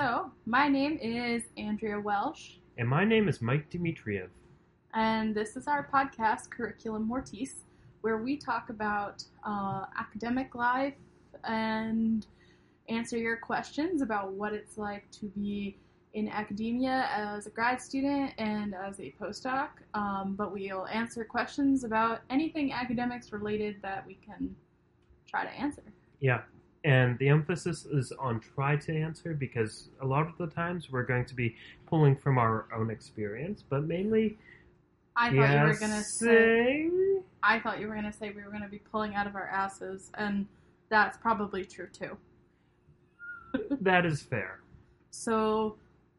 So, my name is Andrea Welsh, And my name is Mike Dmitriev. and this is our podcast, Curriculum Mortis, where we talk about uh, academic life and answer your questions about what it's like to be in academia as a grad student and as a postdoc. Um, but we'll answer questions about anything academics related that we can try to answer. Yeah. And the emphasis is on try to answer because a lot of the times we're going to be pulling from our own experience, but mainly I thought you were gonna say. I thought you were gonna say we were gonna be pulling out of our asses, and that's probably true too. That is fair. So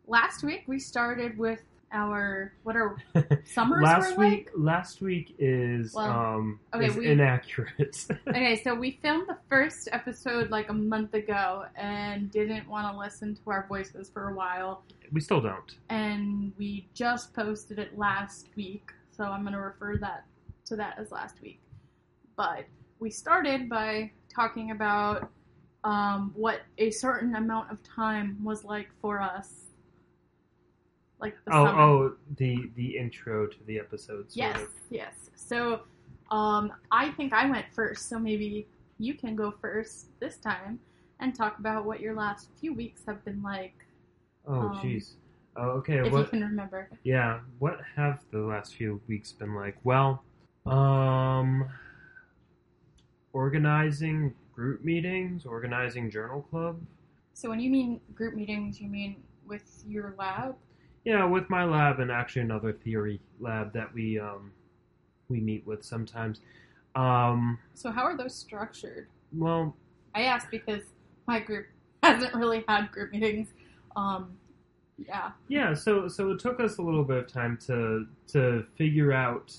last week we started with our what are summers last were week last week is Well, um okay, is we- inaccurate. Okay, so we filmed the first episode like a month ago and didn't want to listen to our voices for a while, we still don't. and we just posted it last week. So I'm gonna refer that to that as last week. But we started by talking about um, what a certain amount of time was like for us. Like the Oh, summer. oh, the the intro to the episode. Sort Yes, of. yes. So, um, I think I went first, so maybe you can go first this time and talk about what your last few weeks have been like, Oh, Um, jeez. Oh, okay. if you can remember. Yeah. What have the last few weeks been like? Well, um, organizing group meetings, organizing journal club. So, when you mean group meetings, you mean with your lab? Yeah, with my lab and actually another theory lab that we um we meet with sometimes. Um, So, how are those structured? well, I asked because my group hasn't really had group meetings. Um, yeah. Yeah, so so it took us a little bit of time to to figure out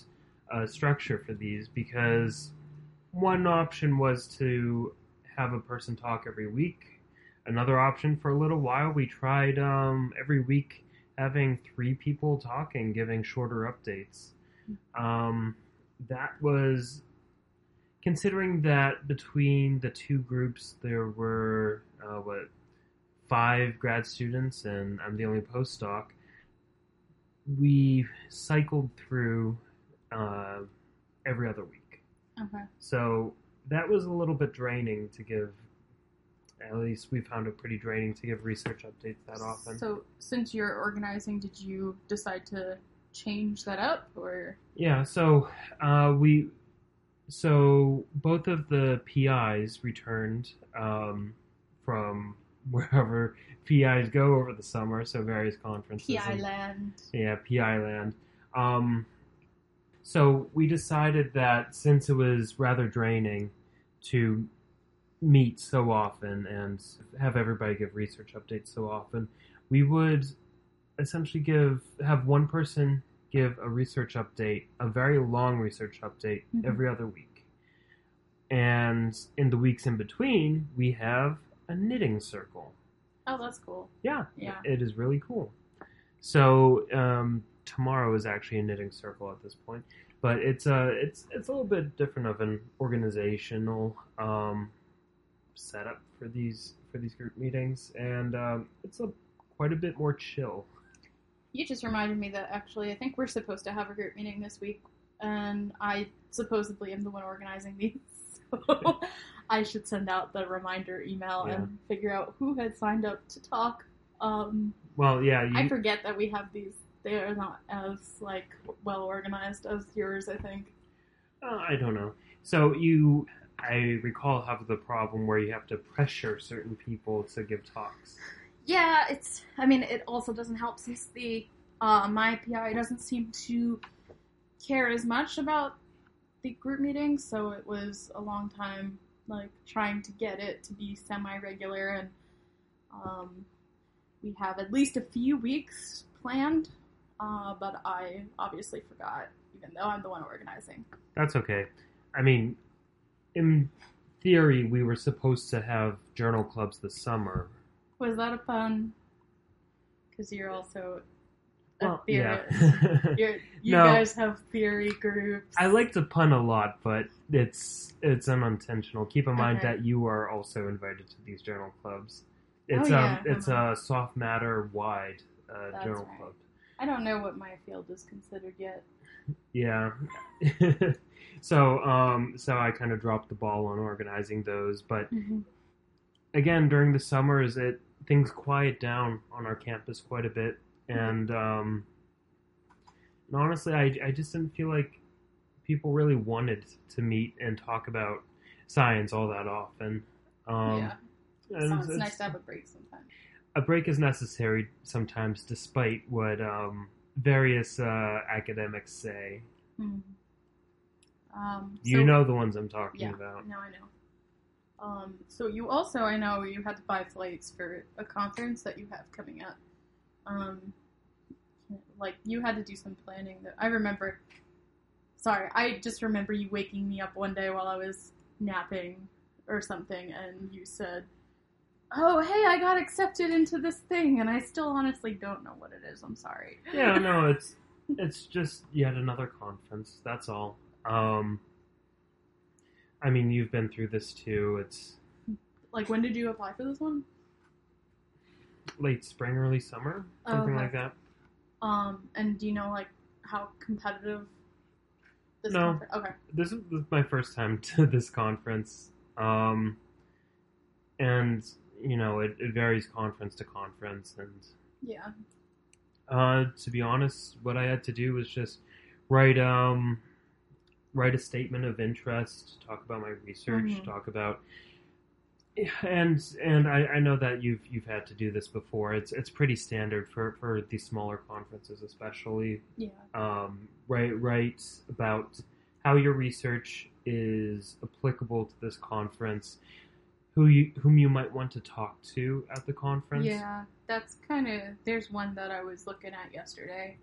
a structure for these because one option was to have a person talk every week. Another option for a little while we tried um, every week having three people talking, giving shorter updates. Um, that was considering that between the two groups there were uh, what five grad students and I'm the only postdoc. We cycled through uh, every other week, Okay. so that was a little bit draining to give. At least we found it pretty draining to give research updates that often. So, since you're organizing, did you decide to change that up, or Yeah, so uh, we, so both of the PIs returned um, from wherever PIs go over the summer, so various conferences. PI and- land? Yeah, PI land. Um, so we decided that since it was rather draining to meet so often and have everybody give research updates so often, we would essentially give have one person give a research update, a very long research update Mhm. every other week. And in the weeks in between, we have a knitting circle. Oh, that's cool. Yeah, Yeah. it is really cool. So um, tomorrow is actually a knitting circle at this point, but it's a it's it's a little bit different of an organizational um, setup for these for these group meetings, and um, it's a quite a bit more chill. You just reminded me that actually I think we're supposed to have a group meeting this week, and I supposedly am the one organizing these. So I should send out the reminder email Yeah. and figure out who had signed up to talk. Um, Well, yeah, you, I forget that we have these. They are not as like well organized as yours. I think. Uh, I don't know. So you, I recall, have the problem where you have to pressure certain people to give talks. Yeah, it's. I mean, it also doesn't help since the uh, my PI doesn't seem to care as much about the group meetings, so it was a long time like trying to get it to be semi-regular, and um, we have at least a few weeks planned. Uh, but I obviously forgot, even though I'm the one organizing. That's okay. I mean, in theory, we were supposed to have journal clubs this summer. Was that a pun? Because you're also a Well, theorist. yeah. You're, you No. guys have theory groups. I like to pun a lot, but it's it's unintentional. Keep in mind Okay. that you are also invited to these journal clubs. It's Oh, yeah, um it's uh-huh. a soft matter wide uh, That's journal right. club. I don't know what my field is considered yet. Yeah. so um so I kind of dropped the ball on organizing those, but again during the summers it things quiet down on our campus quite a bit and um and honestly I I just didn't feel like people really wanted to meet and talk about science all that often. Um yeah, and it's, it's- nice to have a break sometimes. a break is necessary sometimes despite what um various uh academics say. Um, You so- know the ones I'm talking Yeah. about. Now I know. Um, so you also, I know you had to buy flights for a conference that you have coming up. Um, like you had to do some planning. That I remember. Sorry, I just remember you waking me up one day while I was napping or something, and you said, "Oh, hey, I got accepted into this thing," and I still honestly don't know what it is. I'm sorry. Yeah, no, it's it's just yet another conference. That's all. Um, I mean, you've been through this too. It's Like, when did you apply for this one? late spring, early summer, something Okay. like that. Um, and do you know like how competitive this No. conference? Okay. This is, this is my first time to this conference, um, and you know, it, it varies conference to conference. And Yeah. uh, to be honest, what I had to do was just write um write a statement of interest, talk about my research, Mhm. talk about and and I, I know that you've you've had to do this before. It's it's pretty standard for, for these smaller conferences, especially. Yeah. Um, write write about how your research is applicable to this conference, who you whom you might want to talk to at the conference. Yeah. That's kind of. There's one that I was looking at yesterday,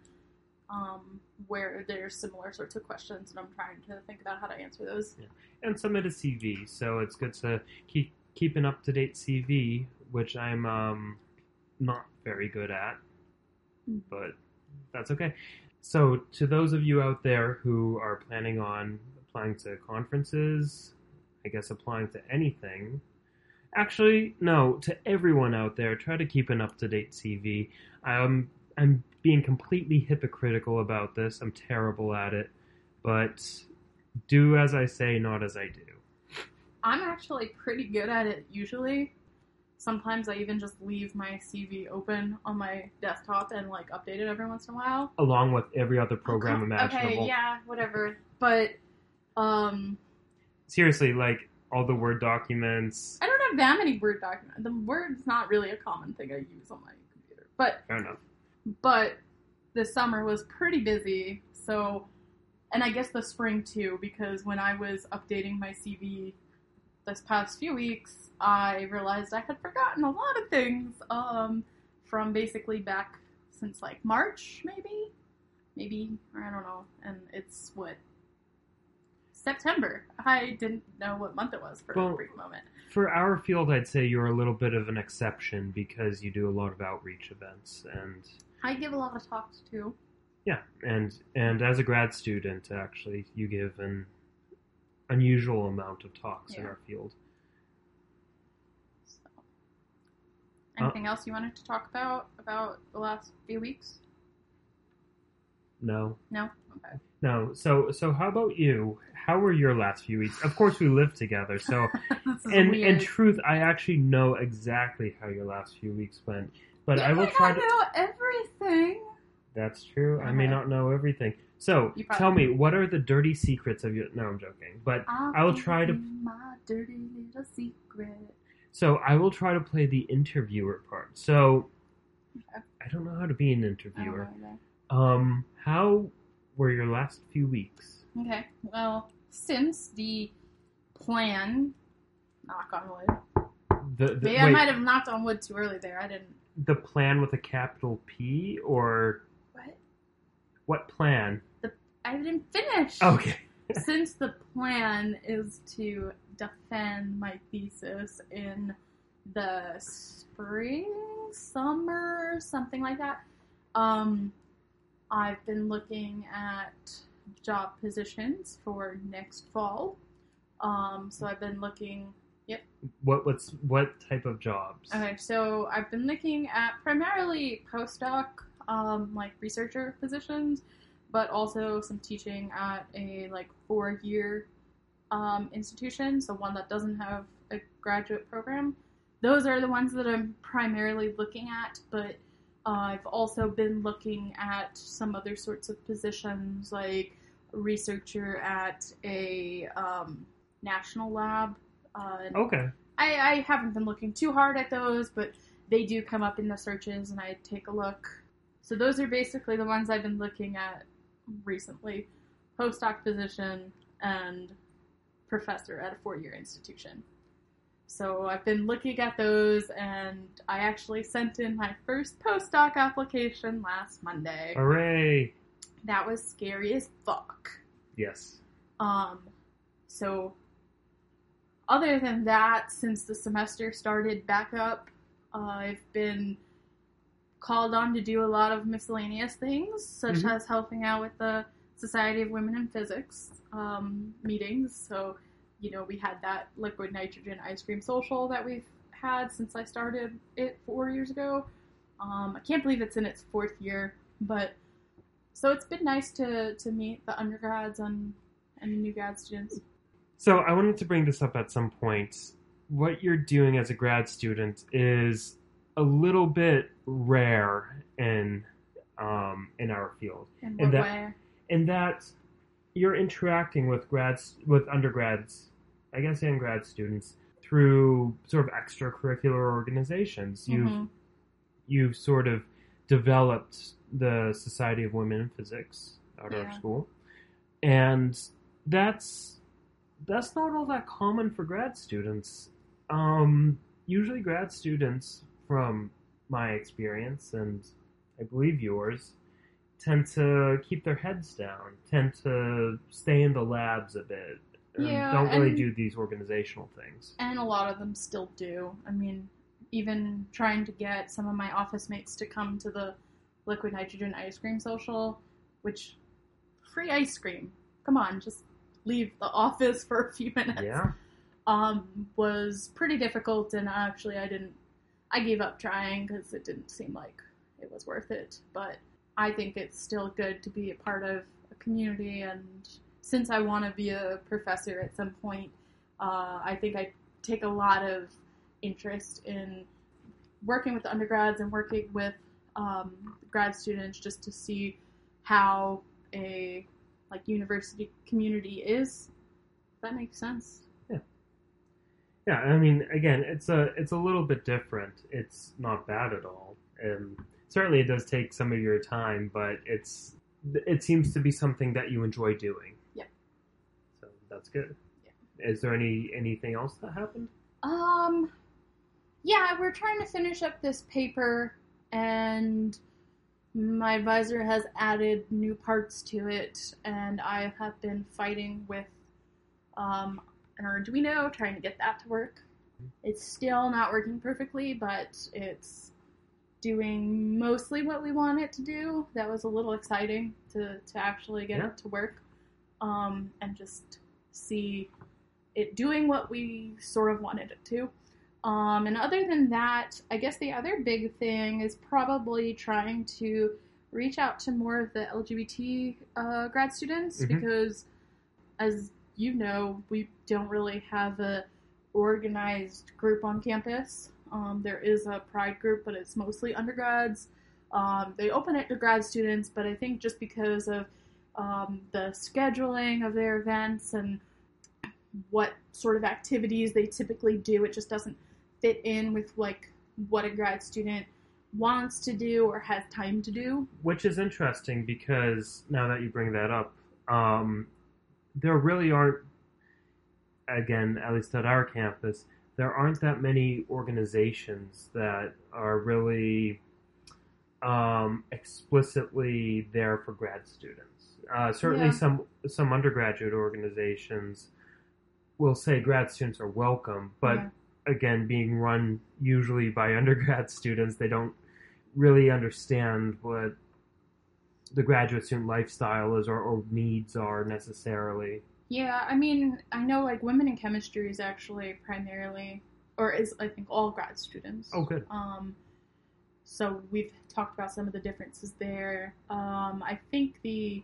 um, where there's similar sorts of questions, and I'm trying to think about how to answer those. and submit a CV. So it's good to keep keep an up to date CV, which I'm um, not very good at, Mm. but that's okay. So to those of you out there who are planning on applying to conferences, I guess applying to anything. Actually, no, to everyone out there, try to keep an up to date CV. I'm I'm being completely hypocritical about this. I'm terrible at it, but do as I say, not as I do. I'm actually pretty good at it usually. Sometimes I even just leave my CV open on my desktop and like update it every once in a while. Along with every other program Okay, imaginable. Okay, yeah, whatever. But um, Seriously, like all the Word documents. I don't have that many Word documents. The Word's not really a common thing I use on my computer. But Fair enough. But the summer was pretty busy, so and I guess the spring too, because when I was updating my CV this past few weeks, I realized I had forgotten a lot of things um, from basically back since like March, maybe, maybe or I don't know, and it's what September. I didn't know what month it was for Well, a brief moment. For our field, I'd say you're a little bit of an exception because you do a lot of outreach events and I give a lot of talks too. yeah, and and as a grad student, actually, you give an unusual amount of talks in our field. So. Uh, Anything else you wanted to talk about about the last few weeks? No, No. Okay. no. So so how about you? How were your last few weeks? Of course, we live together, so and weird. in truth, I actually know exactly how your last few weeks went. But You I will may try not to. know everything. That's true. I may not know everything. So tell me, what are the dirty secrets of your? No, I'm joking. But I will try to- My dirty little secret. so I will try to play the interviewer part. So Okay. I don't know how to be an interviewer. Um, how were your last few weeks? Okay. Well, since the plan, knock on wood. The, the Maybe I might have knocked on wood too early there. I didn't. The plan with a capital P or What? what plan? I didn't finish. Okay. since the plan is to defend my thesis in the spring, summer, something like that, um, I've been looking at job positions for next fall. Um, so I've been looking Yep. What what's what type of jobs? Okay, so I've been looking at primarily postdoc, um, like researcher positions, but also some teaching at a like four year um, institution, so one that doesn't have a graduate program. Those are the ones that I'm primarily looking at, but uh, I've also been looking at some other sorts of positions, like researcher at a um, national lab. Uh, Okay. I, I haven't been looking too hard at those, but they do come up in the searches, and I take a look. So those are basically the ones I've been looking at recently: postdoc position and professor at a four-year institution. So I've been looking at those, and I actually sent in my first postdoc application last Monday. Hooray! That was scary as fuck. Yes. Um, so other than that, since the semester started back up, uh, I've been called on to do a lot of miscellaneous things, such Mhm. as helping out with the Society of Women in Physics um, meetings. So, you know, we had that liquid nitrogen ice cream social that we've had since I started it four years ago. Um, I can't believe it's in its fourth year, but so it's been nice to to meet the undergrads and and the new grad students. So I wanted to bring this up at some point. What you're doing as a grad student is a little bit rare in um, in our field, In that- way? in that you're interacting with grads with undergrads, I guess, and grad students through sort of extracurricular organizations. You've Mhm. you've sort of developed the Society of Women in Physics our Yeah. school, and that's that's not all that common for grad students. Um, usually, grad students, from my experience and I believe yours, tend to keep their heads down, tend to stay in the labs a bit, and Yeah, don't really and- do these organizational things. And a lot of them still do. I mean, even trying to get some of my office mates to come to the liquid nitrogen ice cream social, which free ice cream. Come on, just leave the office for a few minutes. Yeah. Um, was pretty difficult, and actually, I didn't. I gave up trying because it didn't seem like it was worth it. But I think it's still good to be a part of a community, and since I want to be a professor at some point, uh, I think I take a lot of interest in working with the undergrads and working with um, grad students just to see how a like university community is. That makes sense. Yeah, Yeah, I mean, again, it's a it's a little bit different. It's not bad at all, and certainly it does take some of your time, but it's it seems to be something that you enjoy doing. Yeah. So that's good. Yeah. Is there any anything else that happened? Um, yeah, we're trying to finish up this paper, and my advisor has added new parts to it, and I have been fighting with um, an Arduino, trying to get that to work. It's still not working perfectly, but it's doing mostly what we want it to do. That was a little exciting to, to actually get Yeah. it to work um, and just see it doing what we sort of wanted it to. Um, and other than that, I guess the other big thing is probably trying to reach out to more of the LGBT uh, grad students Mhm. because, as you know, we don't really have a organized group on campus. Um, there is a pride group, but it's mostly undergrads. Um, they open it to grad students, but I think just because of um, the scheduling of their events and what sort of activities they typically do, it just doesn't fit in with like what a grad student wants to do or has time to do. Which is interesting because now that you bring that up, um, there really aren't, again, at least at our campus, there aren't that many organizations that are really um, explicitly there for grad students. Uh, certainly, Yeah. some some undergraduate organizations will say grad students are welcome, but Yeah. Again, being run usually by undergrad students, they don't really understand what the graduate student lifestyle is or, or needs are necessarily. Yeah, I mean, I know like women in chemistry is actually primarily, or is I think all grad students. Oh, good. Um, so we've talked about some of the differences there. Um, I think the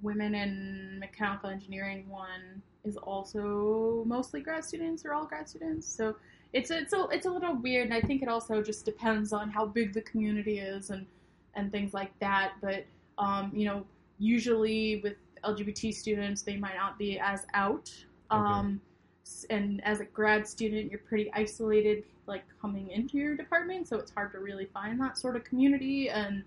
women in mechanical engineering one is also mostly grad students or all grad students. So it's it's a it's a little weird, and I think it also just depends on how big the community is and and things like that. But um, you know, usually with LGBT students, they might not be as out. Um, s- and as a grad student, you're pretty isolated, like coming into your department, so it's hard to really find that sort of community. And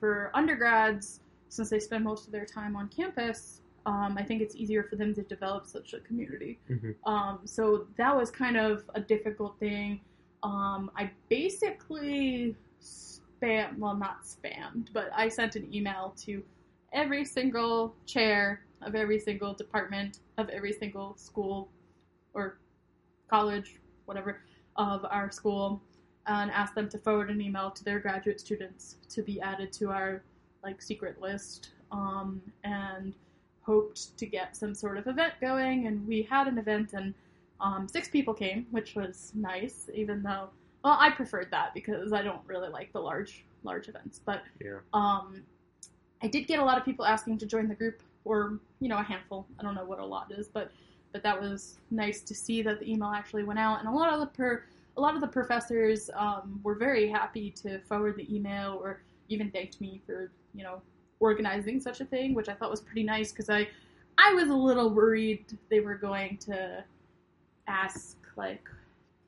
for undergrads, since they spend most of their time on campus, um, I think it's easier for them to develop such a community. Mhm. Um, so that was kind of a difficult thing. Um, I basically spam, well, not spammed, but I sent an email to every single chair of every single department of every single school or college, whatever, of our school, and asked them to forward an email to their graduate students to be added to our like secret list, um, and hoped to get some sort of event going. And we had an event, and um, six people came, which was nice, even though. Well, I preferred that because I don't really like the large large events, but Yeah. um, I did get a lot of people asking to join the group, or you know, a handful. I don't know what a lot is, but but that was nice to see that the email actually went out, and a lot of the per a lot of the professors um, were very happy to forward the email, or even thanked me for you know organizing such a thing, which I thought was pretty nice because I I was a little worried they were going to ask like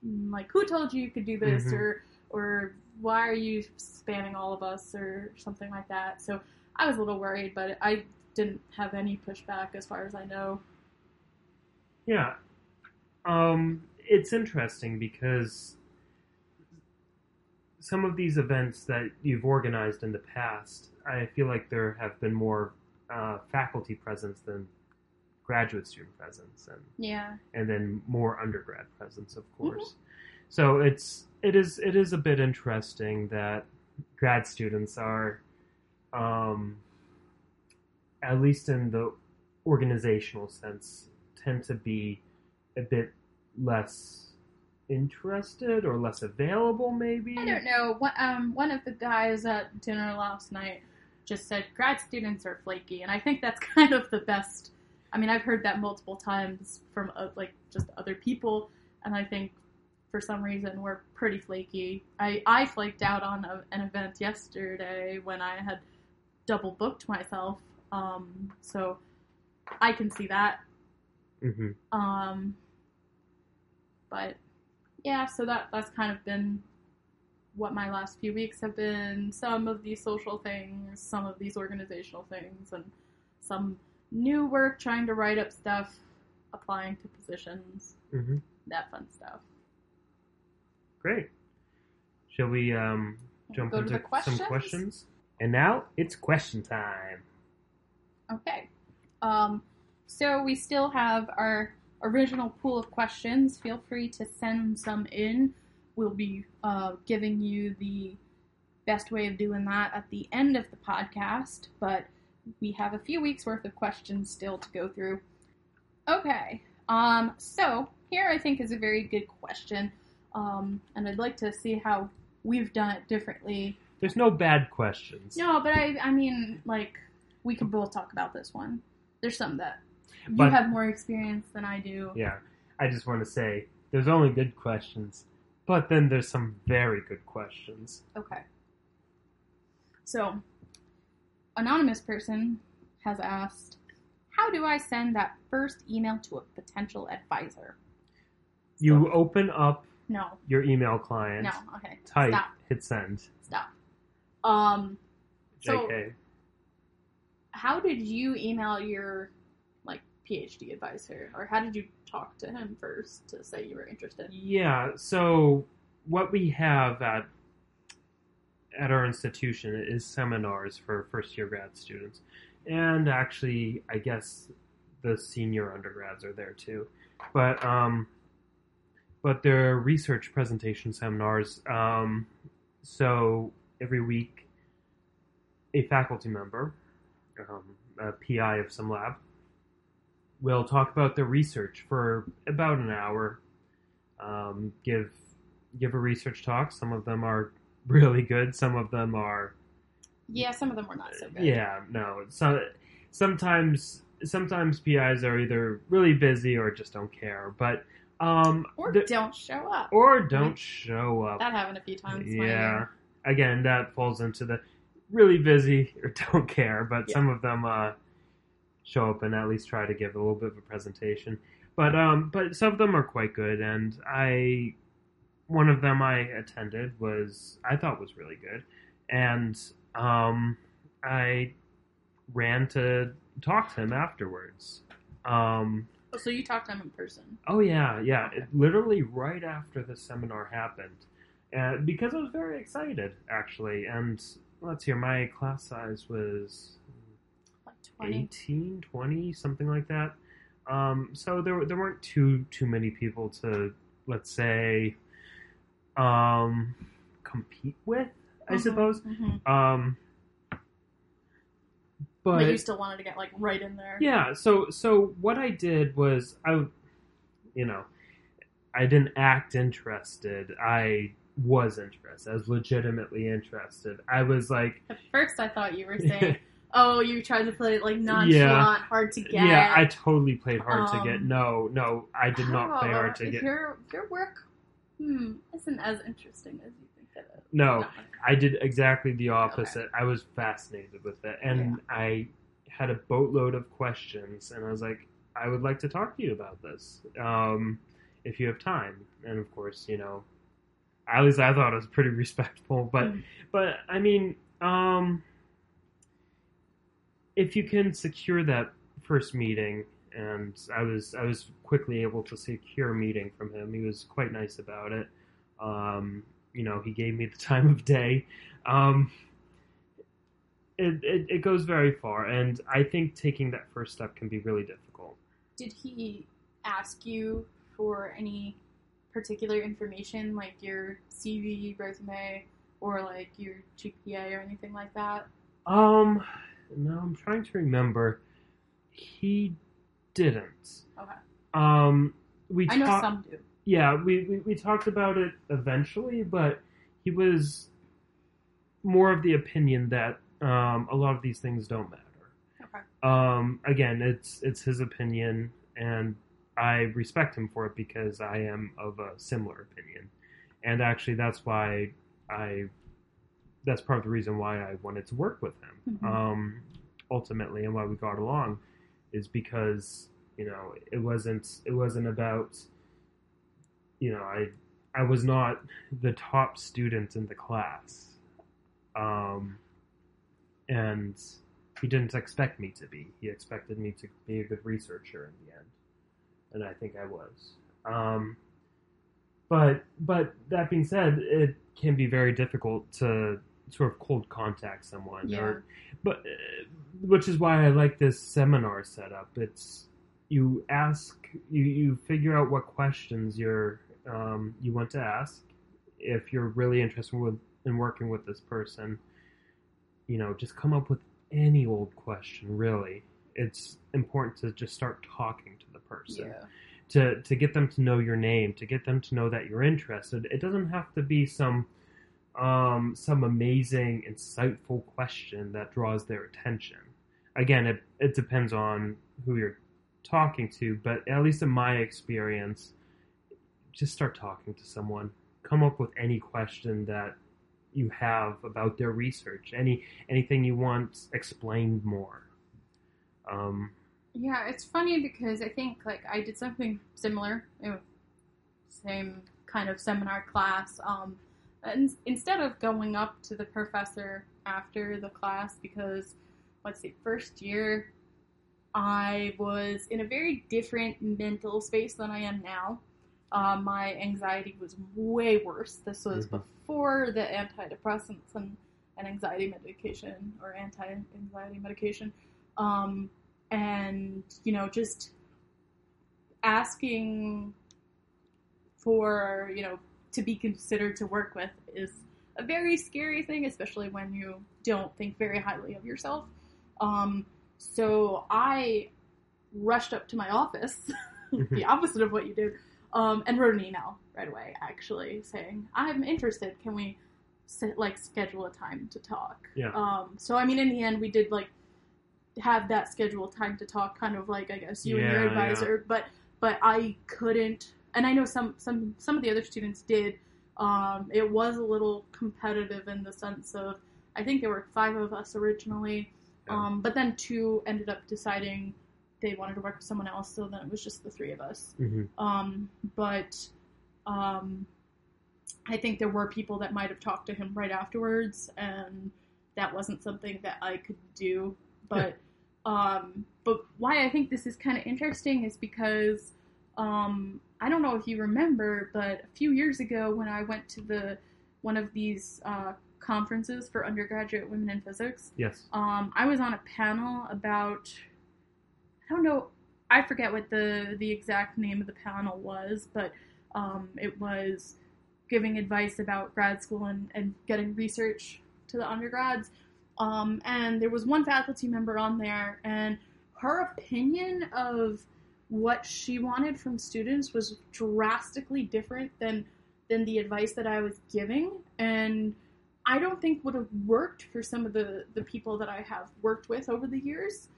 mm, like who told you you could do this Mhm. or or why are you spamming all of us or something like that. So I was a little worried, but I didn't have any pushback as far as I know. Yeah. Um, it's interesting because some of these events that you've organized in the past, I feel like there have been more uh, faculty presence than graduate student presence, and Yeah. and then more undergrad presence, of course. So it's it is it is a bit interesting that grad students are, um, at least in the organizational sense, tend to be a bit less interested or less available, maybe. I don't know. One, um, one of the guys at dinner last night just said grad students are flaky, and I think that's kind of the best. I mean, I've heard that multiple times from uh, like just other people, and I think for some reason we're pretty flaky. I I flaked out on a, an event yesterday when I had double booked myself, um, so I can see that. hmm Um, but yeah, so that that's kind of been what my last few weeks have been. Some of these social things, some of these organizational things, and some new work trying to write up stuff, applying to positions, hmm that fun stuff. Great. Shall we um, jump Go into questions? some questions? And now it's question time. Okay. Um, so we still have our original pool of questions. Feel free to send some in. We'll be uh, giving you the best way of doing that at the end of the podcast, but we have a few weeks worth of questions still to go through. Okay. Um, so here I think is a very good question, um, and I'd like to see how we've done it differently There's no bad questions. no, but I I mean like we could both talk about this one. There's some that you But- have more experience than I do. Yeah, I just want to say there's only good questions, but then there's some very good questions. Okay. So, anonymous person has asked, "How do I send that first email to a potential advisor?" You So- open up no, your email client, no, okay, type, stop, hit send. stop. Um, So- JK. how did you email your like PhD advisor, or how did you talk to him first to say you were interested? Yeah, so what we have at at our institution is seminars for first year grad students. And actually, I guess the senior undergrads are there too. But um but they're research presentation seminars. Um so every week a faculty member, um, a PI of some lab, will talk about their research for about an hour. Um, give give a research talk. Some of them are really good. Some of them are Yeah, some of them were not so good. yeah no. So sometimes sometimes PIs are either really busy or just don't care. But um, Or the- don't show up. or don't show up. That happened a few times. Yeah. Again, that falls into the really busy or don't care, but Yeah. some of them uh, show up and at least try to give a little bit of a presentation. But um, but some of them are quite good, and I one of them I attended was I thought was really good, and um, I ran to talk to him afterwards. Um, Oh, so you talked to him in person. Oh yeah, yeah. Okay. It, literally right after the seminar happened, uh, because I was very excited actually. And let's hear, my class size was 20. 18, 20, something like that. Um, so there there weren't too too many people to let's say um, compete with, I Mhm, suppose. mhm. Um, but, But you still wanted to get like right in there. yeah, so so what I did was I you know, I didn't act interested. I was interested. I was legitimately interested. I was like At first, I thought you were saying, "Oh, you tried to play it like nonchalant, Yeah. hard to get." Yeah, I totally played hard to get. Um, No, no, I did not play hard to get. Your your work, hmm, isn't as interesting as you think it is. No, I did exactly the opposite. I was fascinated with it, and I had a boatload of questions, and I was like, I would like to talk to you about this, um, if you have time. And of course, you know, at least I thought it was pretty respectful. But, Mm. but I mean, um, if you can secure that first meeting, and I was I was quickly able to secure a meeting from him. He was quite nice about it. Um, you know, he gave me the time of day. Um, it, it, it goes very far, and I think taking that first step can be really difficult. Did he ask you for any particular information, like your CV, resume, or like your GPA or anything like that? Um, no, I'm trying to remember. He didn't. Okay. Um, we I know some do. yeah, we, we, we talked about it eventually, but he was more of the opinion that um, a lot of these things don't matter. Okay. Um, again, it's it's his opinion, and I respect him for it because I am of a similar opinion, and actually, that's why I that's part of the reason why I wanted to work with him. Mhm. Um, ultimately, and why we got along is because you know it wasn't it wasn't about you know I I was not the top student in the class, um, and he didn't expect me to be. He expected me to be a good researcher in the end, and I think I was. Um, but but that being said, it can be very difficult to sort of cold contact someone, Yeah. or but uh, which is why I like this seminar setup. It's you ask you you figure out what questions you're um, you want to ask if you're really interested with in working with this person. You know, just come up with any old question. Really, it's important to just start talking to the person Yeah. to to get them to know your name, to get them to know that you're interested. It doesn't have to be some um, some amazing, insightful question that draws their attention. Again, it it depends on who you're talking to, but at least in my experience, just start talking to someone. Come up with any question that you have about their research, any anything you want explained more. Um, Yeah, it's funny because I think like I did something similar, same kind of seminar class. Um, and instead of going up to the professor after the class, because let's see, first year, I was in a very different mental space than I am now. Uh, my anxiety was way worse. This was Mhm. before the antidepressants and, and anxiety medication or anti-anxiety medication. Um, and you know just asking for you know to be considered to work with is a very scary thing especially when you don't think very highly of yourself um, so i rushed up to my office, the opposite of what you did, um, and wrote an email right away, actually saying, "I'm interested. Can we sit, like schedule a time to talk?" Yeah. Um, so I mean, in the end, we did like have that scheduled time to talk, kind of like I guess you and your Yeah, advisor, but but I couldn't, and I know some some some of the other students did. Um, it was a little competitive in the sense of I think there were five of us originally, Yeah. um, but then two ended up deciding they wanted to work with someone else, so then it was just the three of us. hmm Um, but um, I think there were people that might have talked to him right afterwards, and that wasn't something that I could do. But um, but why I think this is kind of interesting is because um, I don't know if you remember, but a few years ago when I went to the one of these uh, conferences for undergraduate women in physics, Yes. um, I was on a panel about I don't know I forget what the the exact name of the panel was, but um, it was giving advice about grad school and, and getting research to the undergrads. Um, and there was one faculty member on there, and her opinion of what she wanted from students was drastically different than than the advice that I was giving, and I don't think would have worked for some of the the people that I have worked with over the years.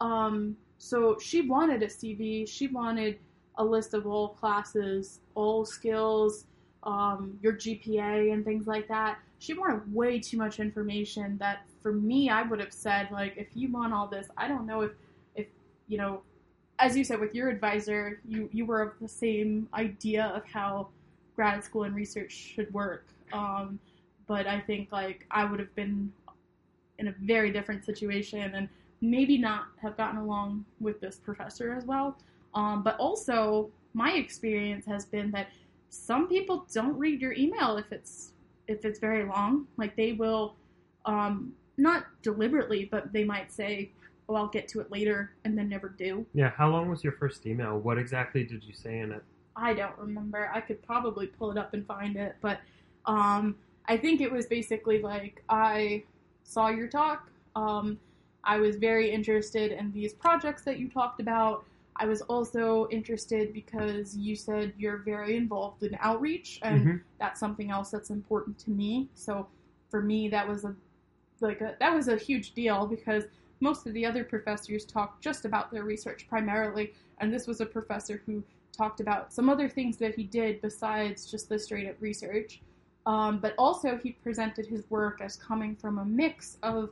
Um, so she wanted a CV. She wanted a list of all classes, all skills, um, your GPA, and things like that. She wanted way too much information that for me, I would have said, like, if you want all this, I don't know if, if you know, as you said with your advisor, you, you were of the same idea of how grad school and research should work. Um, but I think, like, I would have been in a very different situation and maybe not have gotten along with this professor as well. Um, but also, my experience has been that some people don't read your email if it's if it's very long. Like they will, um, not deliberately, but they might say, "Oh, I'll get to it later," and then never do. Yeah. How long was your first email? What exactly did you say in it? I don't remember. I could probably pull it up and find it, but um, I think it was basically like I saw your talk. Um, I was very interested in these projects that you talked about. I was also interested because you said you're very involved in outreach, and Mhm. that's something else that's important to me. So for me, that was a like a, that was a huge deal because most of the other professors talked just about their research primarily, and this was a professor who talked about some other things that he did besides just the straight up research. Um, but also, he presented his work as coming from a mix of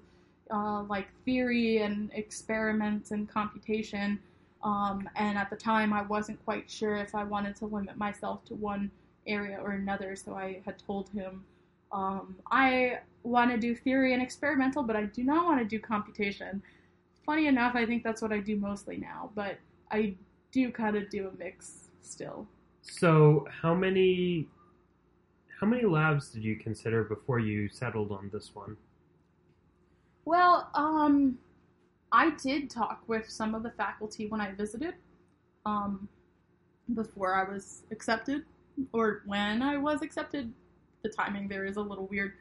uh, like theory and experiments and computation. Um, and at the time, I wasn't quite sure if I wanted to limit myself to one area or another, so I had told him um, I want to do theory and experimental, but I do not want to do computation. Funny enough, I think that's what I do mostly now, but I do kind of do a mix still. So how many how many labs did you consider before you settled on this one? Well, um, I did talk with some of the faculty when I visited, um, before I was accepted, or when I was accepted. The timing there is a little weird.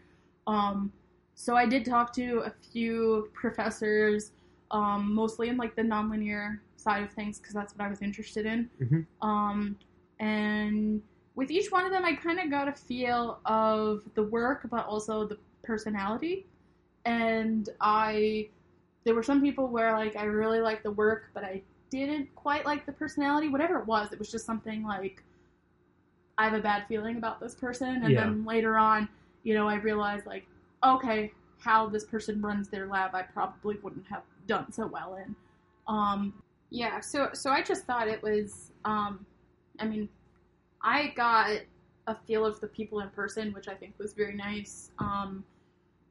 Um, so I did talk to a few professors, um, mostly in like the nonlinear side of things, because that's what I was interested in. Mhm. Um, and with each one of them, I kind of got a feel of the work, but also the personality. And I, there were some people where like I really liked the work, but I didn't quite like the personality. Whatever it was, it was just something like I have a bad feeling about this person. And Yeah. then later on, you know, I realized like, okay, how this person runs their lab, I probably wouldn't have done so well in. Um, yeah, so so I just thought it was. Um, I mean, I got a feel of the people in person, which I think was very nice. Um,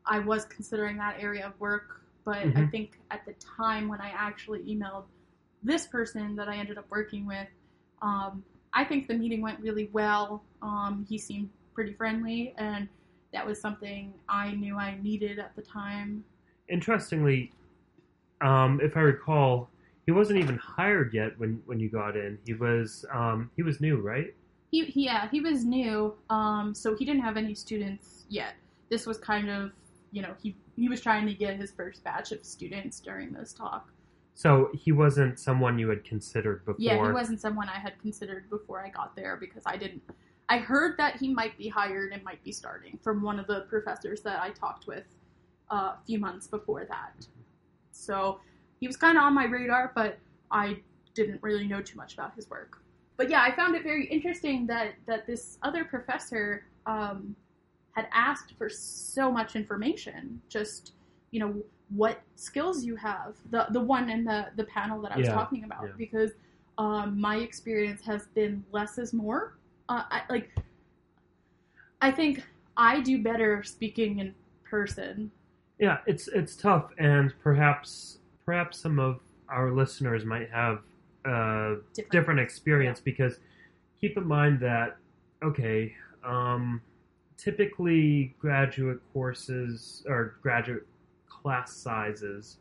I was considering that area of work, but I Mhm. think at the time when I actually emailed this person that I ended up working with, um, I think the meeting went really well. Um, he seemed pretty friendly, and that was something I knew I needed at the time. Interestingly, um, if I recall, he wasn't even hired yet when, when you got in. He was um, he was new, right? He, he yeah, he was new, um, so he didn't have any students yet. This was kind of, you know, he he was trying to get his first batch of students during this talk. So he wasn't someone you had considered before. Yeah, he wasn't someone I had considered before I got there because I didn't. I heard that he might be hired and might be starting from one of the professors that I talked with uh, a few months before that. So he was kind of on my radar, but I didn't really know too much about his work. But yeah, I found it very interesting that that this other professor um, had asked for so much information. Just you know what skills you have. The the one in the the panel that I was Yeah, talking about yeah. because um, my experience has been less is more. Uh, I, like I think I do better speaking in person. Yeah, it's it's tough, and perhaps perhaps some of our listeners might have a Different. different experience because keep in mind that okay, um, typically graduate courses or graduate class sizes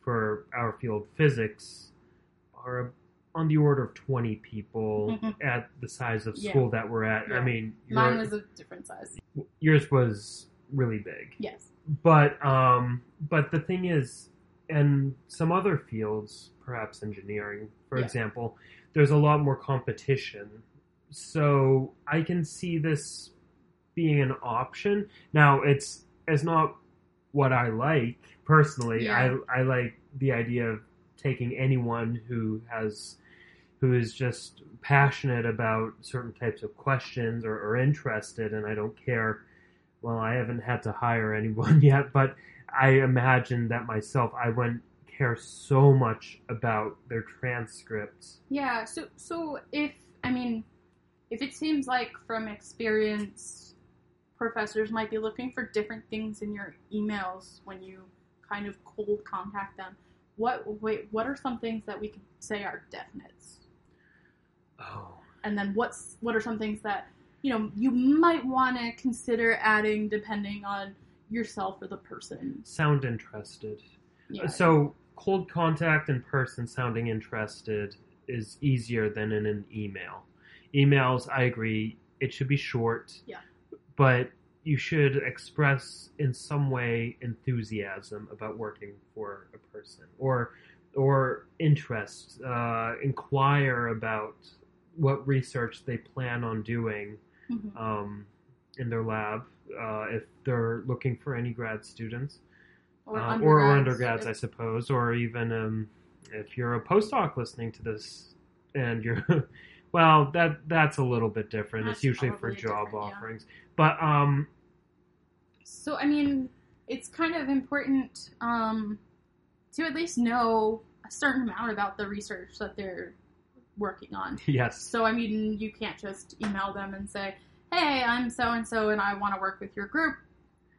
for our field physics are on the order of 20 people Mhm. at the size of Yeah. school that we're at. I Yeah. mean, Mine your- was a different size. yours was really big Yes. but um but the thing is and some other fields perhaps engineering for Yeah. example there's a lot more competition so i can see this being an option now it's it's not what i like personally Yeah. i i like the idea of taking anyone who has who is just passionate about certain types of questions or, or interested and i don't care well, I haven't had to hire anyone yet, but I imagine that myself, I wouldn't care so much about their transcripts. Yeah, so so if I mean if it seems like from experience professors might be looking for different things in your emails when you kind of cold contact them, what wait, what are some things that we could say are definites? Oh. And then what's what are some things that you know you might want to consider adding depending on yourself or the person. Sound interested. Yeah. So, cold contact in person sounding interested is easier than in an email. Emails, I agree, it should be short. Yeah. But you should express in some way enthusiasm about working for a person or or interest, uh, inquire about what research they plan on doing Mhm. um, in their lab uh, if they're looking for any grad students Or, uh, or, or undergrads, undergrads, I suppose, or even um, if you're a postdoc listening to this and you're, well, that that's a little bit different. That's it's usually for job different, yeah. offerings, but um, So I mean, it's kind of important um, to at least know a certain amount about the research that they're working on. yes, So I mean, you can't just email them and say, "Hey, I'm so and so, and I want to work with your group.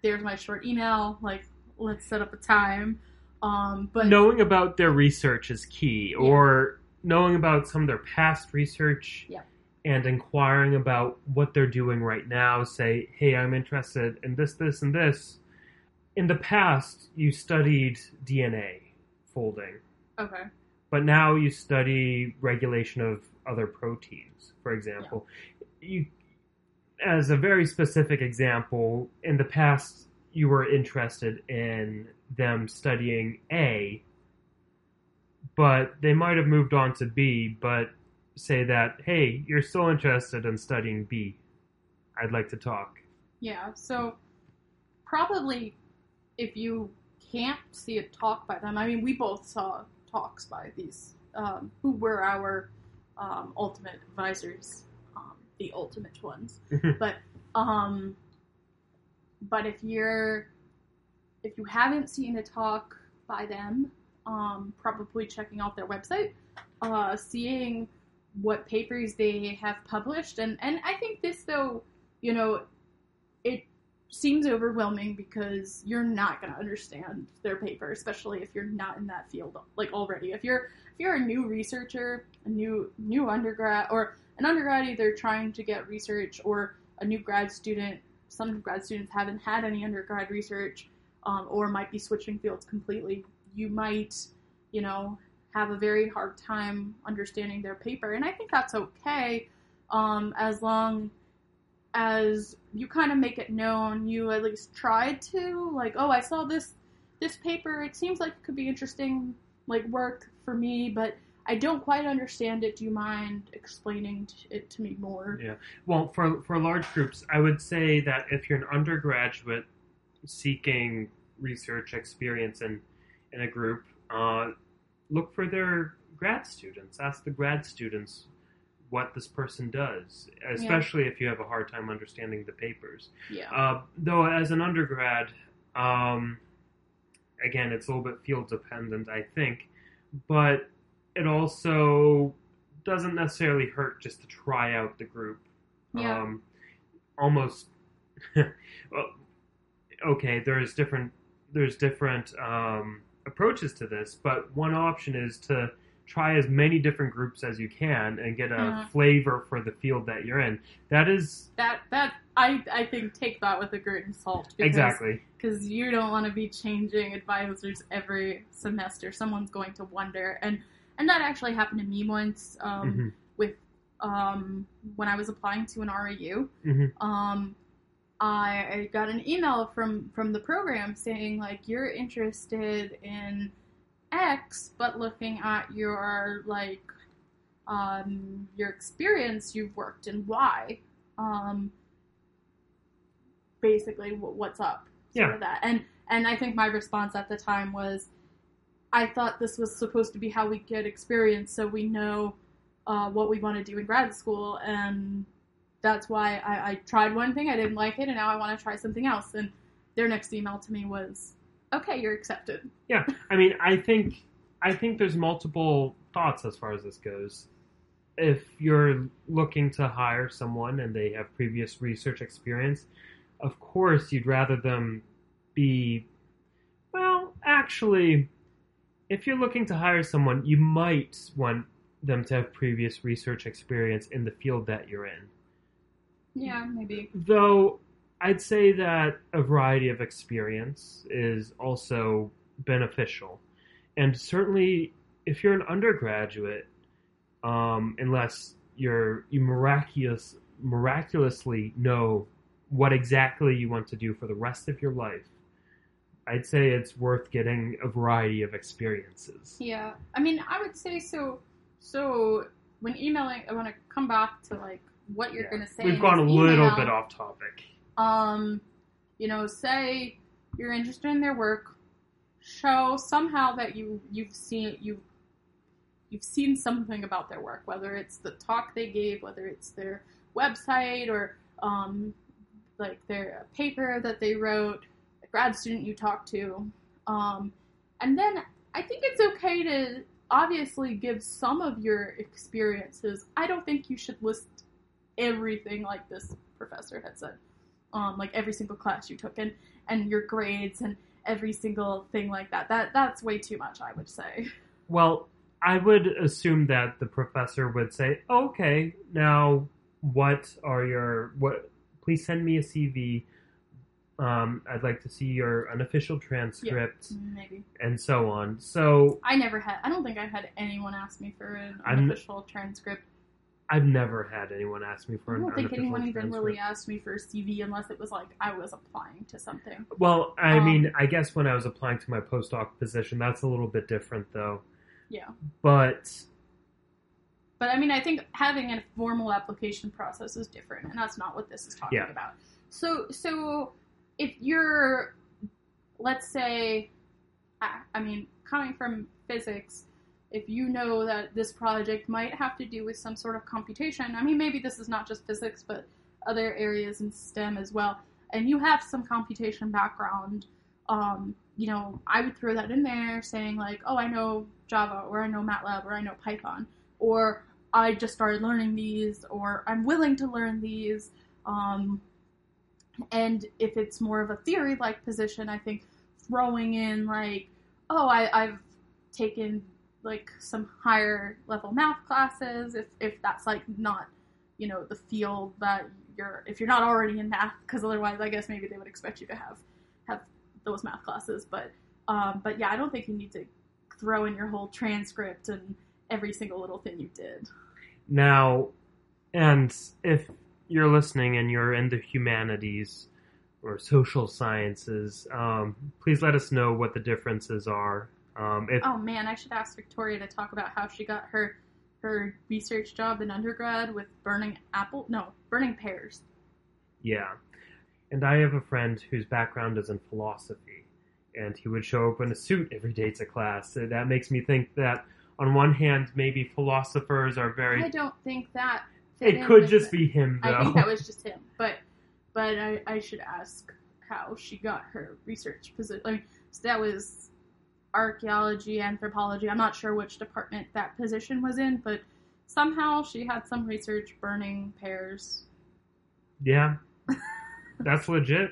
There's my short email. Like, let's set up a time." Um, but knowing about their research is key, Yeah. or knowing about some of their past research. Yeah. And inquiring about what they're doing right now, say, hey, I'm interested in this, this, and this. In the past, you studied DNA folding. okay, but now you study regulation of other proteins for example. You as a very specific example in the past you were interested in them studying a but they might have moved on to b but say that hey you're still interested in studying b. I'd like to talk. Yeah. So probably if you can't see a talk by them, I mean, we both saw talks by these um, who were our um, ultimate advisors, um, the ultimate ones. but um, but if you're if you haven't seen a talk by them, um, probably checking out their website, uh, seeing what papers they have published, and and I think this though, you know, it seems overwhelming because you're not going to understand their paper, especially if you're not in that field like already. If you're if you're a new researcher, a new new undergrad, or an undergrad either trying to get research or a new grad student. Some grad students haven't had any undergrad research, um, or might be switching fields completely. You might, you know, have a very hard time understanding their paper, and I think that's okay, um, as long as you kind of make it known. You at least try to, like, oh, I saw this this paper. It seems like it could be interesting. like work for me, but I don't quite understand it. Do you mind explaining it to me more? Yeah. Well, for for large groups, I would say that if you're an undergraduate seeking research experience in in a group, uh, look for their grad students. Ask the grad students what this person does, especially if you have a hard time understanding the papers. Yeah. Uh, though, as an undergrad, um, again, it's a little bit field dependent, I think, but it also doesn't necessarily hurt just to try out the group. Yeah. Um, almost, well, okay. There's different there's different um, approaches to this, but one option is to try as many different groups as you can and get a Mhm. flavor for the field that you're in. That is that that I I think take that with a grain of salt. Because, exactly. because you don't want to be changing advisors every semester. Someone's going to wonder, and and that actually happened to me once um, Mhm. with um, when I was applying to an REU. Mhm. Um, I, I got an email from from the program saying like you're interested in X, but looking at your like um, your experience, you've worked in Y. Um, basically, wh- what's up? Yeah. that. And and I think my response at the time was, I thought this was supposed to be how we get experience, so we know uh, what we want to do in grad school, and that's why I, I tried one thing, I didn't like it, and now I want to try something else. And their next email to me was, "Okay, you're accepted." Yeah, I mean, I think I think there's multiple thoughts as far as this goes. If you're looking to hire someone and they have previous research experience, of course you'd rather them be well, actually if you're looking to hire someone, you might want them to have previous research experience in the field that you're in. Yeah, maybe. Though I'd say that a variety of experience is also beneficial. And certainly if you're an undergraduate, um, unless you're you miraculous miraculously know what exactly you want to do for the rest of your life, I'd say it's worth getting a variety of experiences. Yeah, I mean, I would say so. So when emailing, I want to come back to like what you're Yeah. going to say. We've gone a little email. bit off topic. Um, you know, say you're interested in their work, show somehow that you you've seen you you've seen something about their work, whether it's the talk they gave, whether it's their website or um, like their paper that they wrote, a grad student you talked to, um, and then I think it's okay to obviously give some of your experiences. I don't think you should list everything like this professor had said um, like every single class you took and and your grades and every single thing like that. That that's way too much, I would say. Well, I would assume that the professor would say, "Okay, now what are your what? Please send me a CV. Um, I'd like to see your unofficial transcript Maybe and so on." So I never had. I don't think I had anyone ask me for an I'm- transcript. I've never had anyone ask me for I don't think anyone even really asked me for a CV unless it was like I was applying to something. Well, I Um, mean, I guess when I was applying to my postdoc position, that's a little bit different, though. Yeah. But But I mean, I think having a formal application process is different, and that's not what this is talking Yeah. about. So, so if you're, let's say, I, I mean, coming from physics, if you know that this project might have to do with some sort of computation, I mean, maybe this is not just physics, but other areas in STEM as well, and you have some computation background, um, you know, I would throw that in there saying, like, oh, I know Java, or I know MATLAB, or I know Python, or I just started learning these, or I'm willing to learn these. Um, and if it's more of a theory like position, I think throwing in, like, oh, I, I've taken like some higher level math classes, if, if that's like not, you know, the field that you're, if you're not already in math, because otherwise I guess maybe they would expect you to have, have those math classes. But, um, but yeah, I don't think you need to throw in your whole transcript and every single little thing you did. Now, and if you're listening and you're in the humanities or social sciences, um, please let us know what the differences are. Um, if Oh man, I should ask Victoria to talk about how she got her her research job in undergrad with burning apple no burning pears. Yeah. And I have a friend whose background is in philosophy, and he would show up in a suit every day to class. So that makes me think that, on one hand, maybe philosophers are very. I don't think that. It could just it. be him, though. I think that was just him, but but I, I should ask how she got her research position. I mean, so that was archaeology, anthropology. I'm not sure which department that position was in, but somehow she had some research burning pears. yeah. That's legit.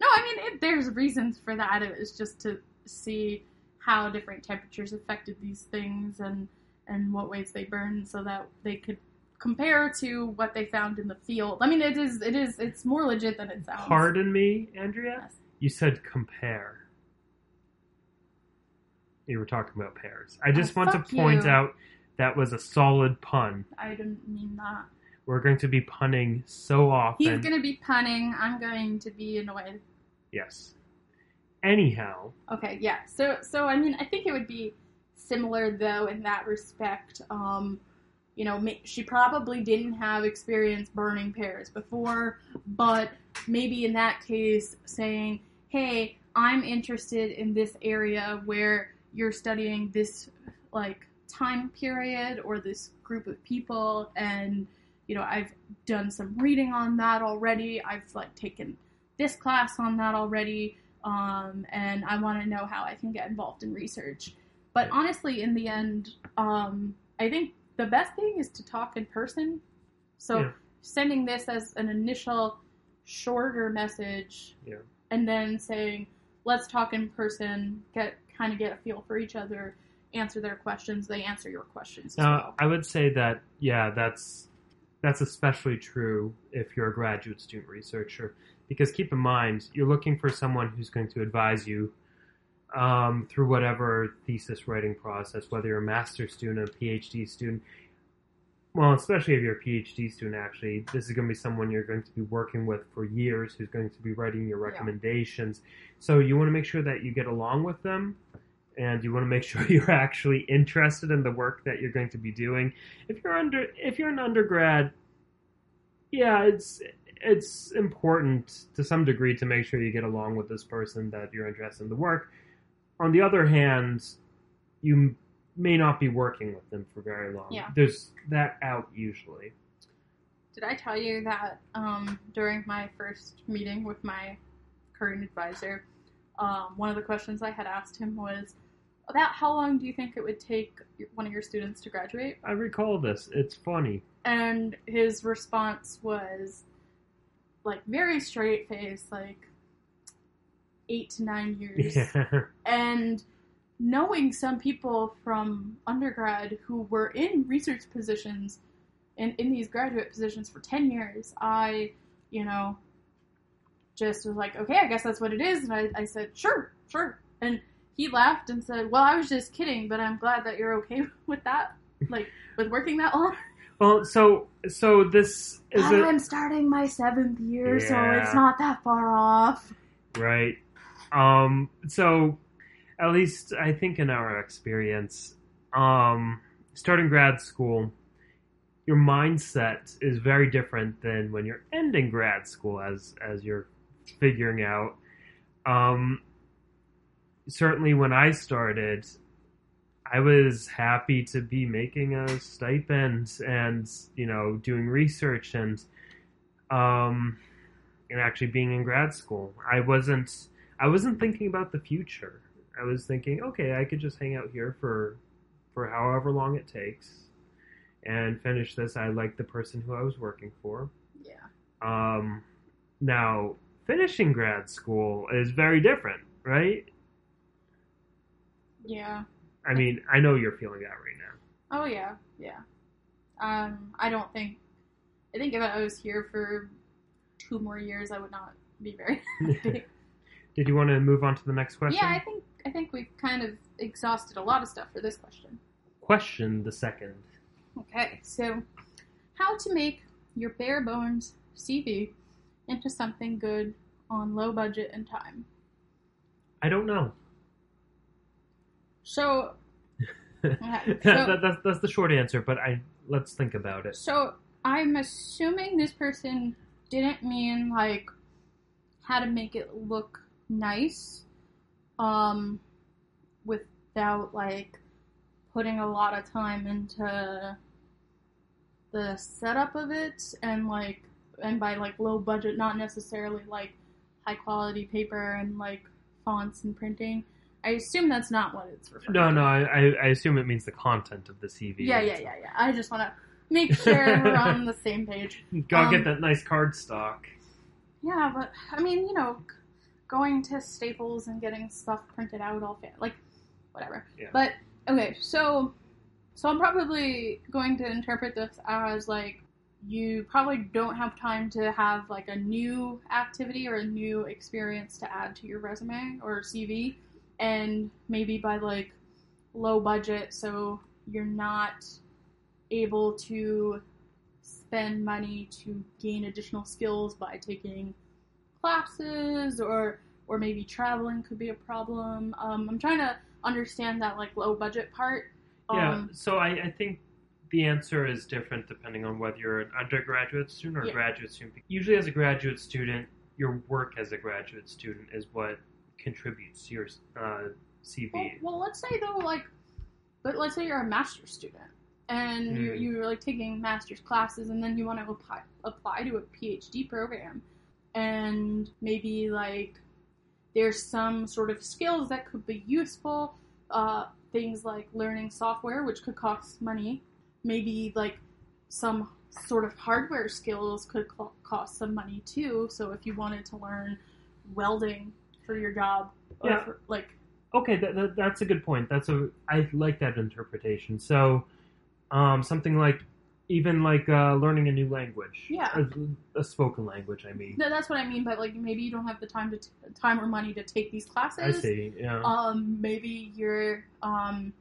No, I mean, it, there's reasons for that. It was just to see how different temperatures affected these things and and what ways they burn, so that they could compare to what they found in the field. I mean, it is it is it's more legit than it sounds. Pardon me, Andrea? Yes. You said compare. You were talking about pears. I just Oh, want to point you. out that was a solid pun. I didn't mean that. We're going to be punning so often. He's gonna be punning. I'm going to be annoyed. Yes. Anyhow, Okay, yeah. So, so I mean, I think it would be similar though in that respect. Um, you know, she probably didn't have experience burning pears before, but maybe in that case, saying, "Hey, I'm interested in this area where you're studying this like time period or this group of people, and you know, I've done some reading on that already. I've like taken this class on that already." um, and I want to know how I can get involved in research. But honestly, in the end, um, I think the best thing is to talk in person. So Yeah. sending this as an initial shorter message, Yeah. and then saying, "Let's talk in person," get kind of get a feel for each other, answer their questions, they answer your questions Now, well. I would say that yeah, that's that's especially true if you're a graduate student researcher, because keep in mind you're looking for someone who's going to advise you um, through whatever thesis writing process, whether you're a master's student, a PhD student. Well, especially if you're a PhD student, actually, this is going to be someone you're going to be working with for years, who's going to be writing your Yeah. recommendations. So you want to make sure that you get along with them, and you want to make sure you're actually interested in the work that you're going to be doing. If you're under, if you're an undergrad, yeah, it's it's important to some degree to make sure you get along with this person that you're interested in the work. On the other hand, you may not be working with them for very long. Yeah. There's that out usually. Did I tell you that um, during my first meeting with my current advisor, um, one of the questions I had asked him was about how long do you think it would take one of your students to graduate? I recall this. It's funny. And his response was like very straight face, like eight to nine years. Yeah. And knowing some people from undergrad who were in research positions and in these graduate positions for 10 years, I, you know, just was like, okay, I guess that's what it is. And I, I said, sure, sure. And he laughed and said, well, I was just kidding, but I'm glad that you're okay with that, like with working that long. Well, so so this is a, I'm starting my seventh year, so it's not that far off. Right. Um, so, at least I think in our experience, um, starting grad school, your mindset is very different than when you're ending grad school, as as you're figuring out. Um, certainly, when I started, I was happy to be making a stipend and you know doing research and um, and actually being in grad school. I wasn't I wasn't thinking about the future. I was thinking, okay, I could just hang out here for for however long it takes and finish this. I like the person who I was working for. Yeah. Um, now finishing grad school is very different, right? Yeah. I mean, I know you're feeling that right now. Oh yeah, yeah. Um, I don't think. I think if I was here for two more years, I would not be very happy. Did you want to move on to the next question? yeah, I think I think we've kind of exhausted a lot of stuff for this question. Question the second. Okay, so how to make your bare bones CV into something good on low budget and time? I don't know. So, that, so- that- that's, that's the short answer, but I let's think about it. so I'm assuming this person didn't mean like how to make it look nice, um, without like putting a lot of time into the setup of it and like and by like low budget, not necessarily like high quality paper and like fonts and printing. I assume that's not what it's referring No, to. no, I, I I assume it means the content of the CV. Yeah, yeah, yeah, yeah. I just want to make sure we're on the same page. Gotta Um, get that nice card stock. Yeah, but I mean, you know, going to Staples and getting stuff printed out all fa- like whatever. Yeah. But okay, so so I'm probably going to interpret this as like you probably don't have time to have like a new activity or a new experience to add to your resume or CV and maybe by like low budget so you're not able to spend money to gain additional skills by taking classes or or maybe traveling could be a problem. Um, I'm trying to understand that like low budget part. Yeah, Um, so I, I think the answer is different depending on whether you're an undergraduate student or a Yeah. graduate student. Usually, as a graduate student, your work as a graduate student is what contributes to your uh, CV. Well, well, let's say though, like, but let's say you're a master's student and you're, Mm. you're like taking master's classes, and then you want to apply apply to a PhD program, and maybe like there's some sort of skills that could be useful. Uh, things like learning software, which could cost money. Maybe like some sort of hardware skills could co- cost some money too. So if you wanted to learn welding for your job, or Yeah. for, like Okay, that, that, that's a good point. That's a I like that interpretation. So, um, something like even like uh, learning a new language, Yeah. a, a spoken language. I mean, No, that's what I mean. But like, maybe you don't have the time to t- time or money to take these classes. I see. Yeah, Um, maybe you're, um,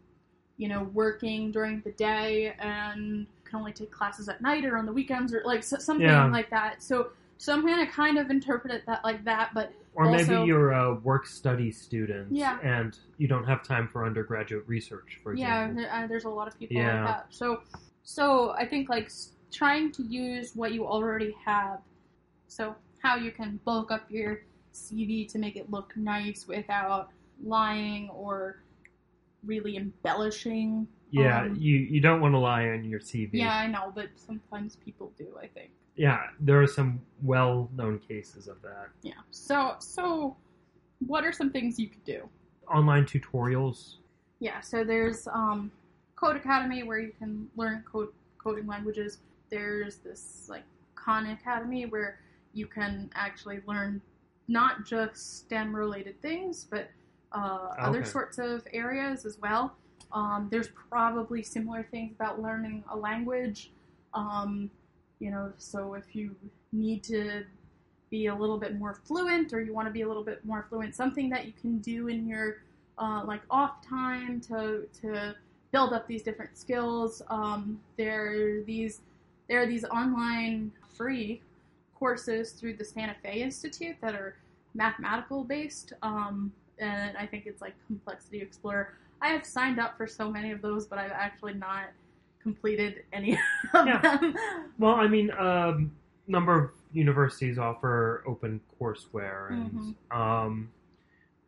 you know, working during the day and can only take classes at night or on the weekends or like so, something Yeah. like that. So, so I'm gonna kind of interpret it that like that. But or maybe you're a work study student, Yeah. and you don't have time for undergraduate research, for yeah, there, uh, there's a lot of people Yeah. like that. So, so I think like trying to use what you already have. So how you can bulk up your CV to make it look nice without lying or really embellishing. Yeah, Um, you you don't want to lie on your CV. Yeah, I know, but sometimes people do. I think. Yeah, there are some well-known cases of that. Yeah. So, so what are some things you could do? Online tutorials. Yeah, so there's um, Codecademy where you can learn code coding languages. There's this like Khan Academy where you can actually learn not just STEM related things, but uh, other sorts of areas as well. Um, there's probably similar things about learning a language. Um, you know, so if you need to be a little bit more fluent or you want to be a little bit more fluent, something that you can do in your uh, like off time to to build up these different skills. Um, there are these there are these online free courses through the Santa Fe Institute that are mathematical based, um, and I think it's like Complexity Explorer. I have signed up for so many of those, but I've actually not completed any of Yeah. them. Well, I mean, um, number of universities offer open courseware, and Mhm. um,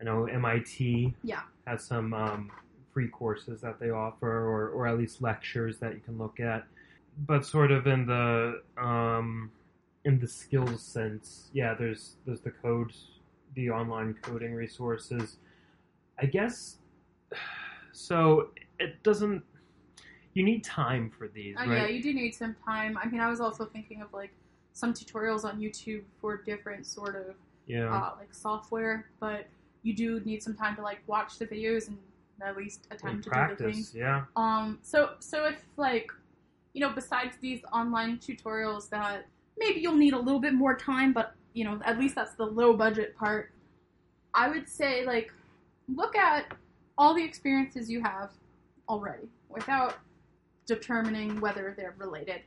I know MIT Yeah. has some um, free courses that they offer, or, or at least lectures that you can look at. But sort of in the um, in the skills sense, yeah, there's there's the code, the online coding resources. I guess so. It doesn't. You need time for these, Uh, right? Yeah, you do need some time. I mean, I was also thinking of like some tutorials on YouTube for different sort of yeah. uh, like software, but you do need some time to like watch the videos and at least attempt to do the practice, things. yeah. Um, so so if like you know, besides these online tutorials that maybe you'll need a little bit more time, but you know, at least that's the low budget part. I would say like look at all the experiences you have already without determining whether they're related.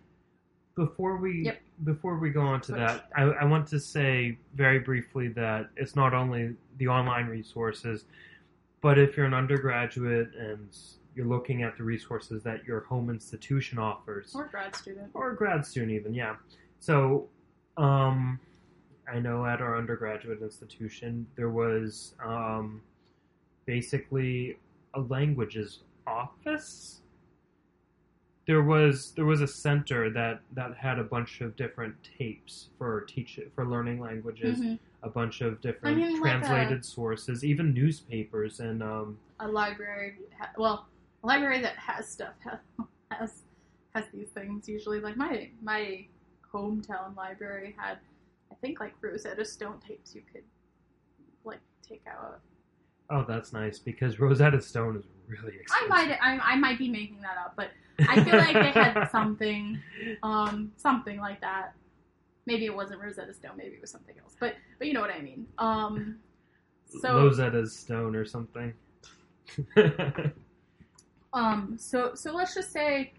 Before we Yep. before we go on to Switch. that, I, I want to say very briefly that it's not only the online resources. But if you're an undergraduate and you're looking at the resources that your home institution offers, Or grad student. or grad student even, yeah. So, um, I know at our undergraduate institution there was um, basically a languages office. There was there was a center that that had a bunch of different tapes for teach for learning languages, Mhm. A bunch of different I mean, like a- translated sources, even newspapers and um, A library, well, a library that has stuff has has, these things usually. Like my my hometown library had, I think, like Rosetta Stone tapes you could like take out. oh that's nice because Rosetta Stone is really I might I, I might be making that up, but I feel like they had something, um, something like that. Maybe it wasn't Rosetta Stone. Maybe it was something else. But but you know what I mean. Um, so Rosetta Stone or something. um, so so let's just say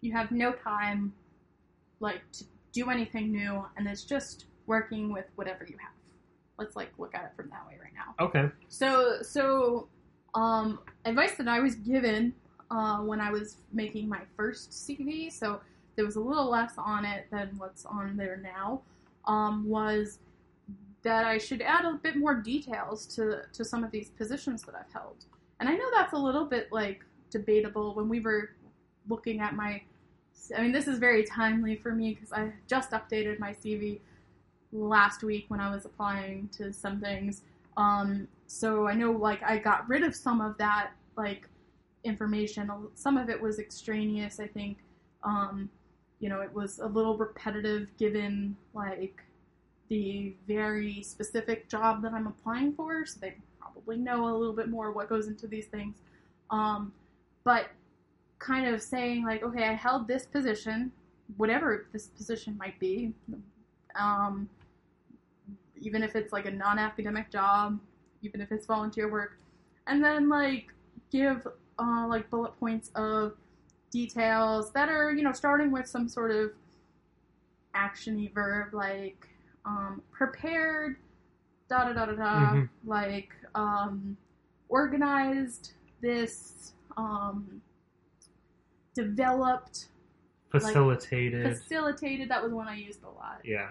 you have no time, like to do anything new, and it's just working with whatever you have. Let's like look at it from that way right now. okay. So so um, advice that I was given uh, when I was making my first CV, so there was a little less on it than what's on there now, um, was that I should add a bit more details to to some of these positions that I've held. And I know that's a little bit like debatable when we were looking at my I mean this is very timely for me because I just updated my CV last week when I was applying to some things. Um, so I know like I got rid of some of that like information. Some of it was extraneous. I think um, you know it was a little repetitive given like the very specific job that I'm applying for. So they probably know a little bit more what goes into these things. Um, but kind of saying like, okay, I held this position, whatever this position might be. Um, even if it's like a non-academic job, even if it's volunteer work, and then like give uh, like bullet points of details that are you know starting with some sort of actiony verb like um, prepared, da da da da da, Mhm. like um, organized this, um, developed, Facilitated. facilitated. That was one I used a lot. yeah.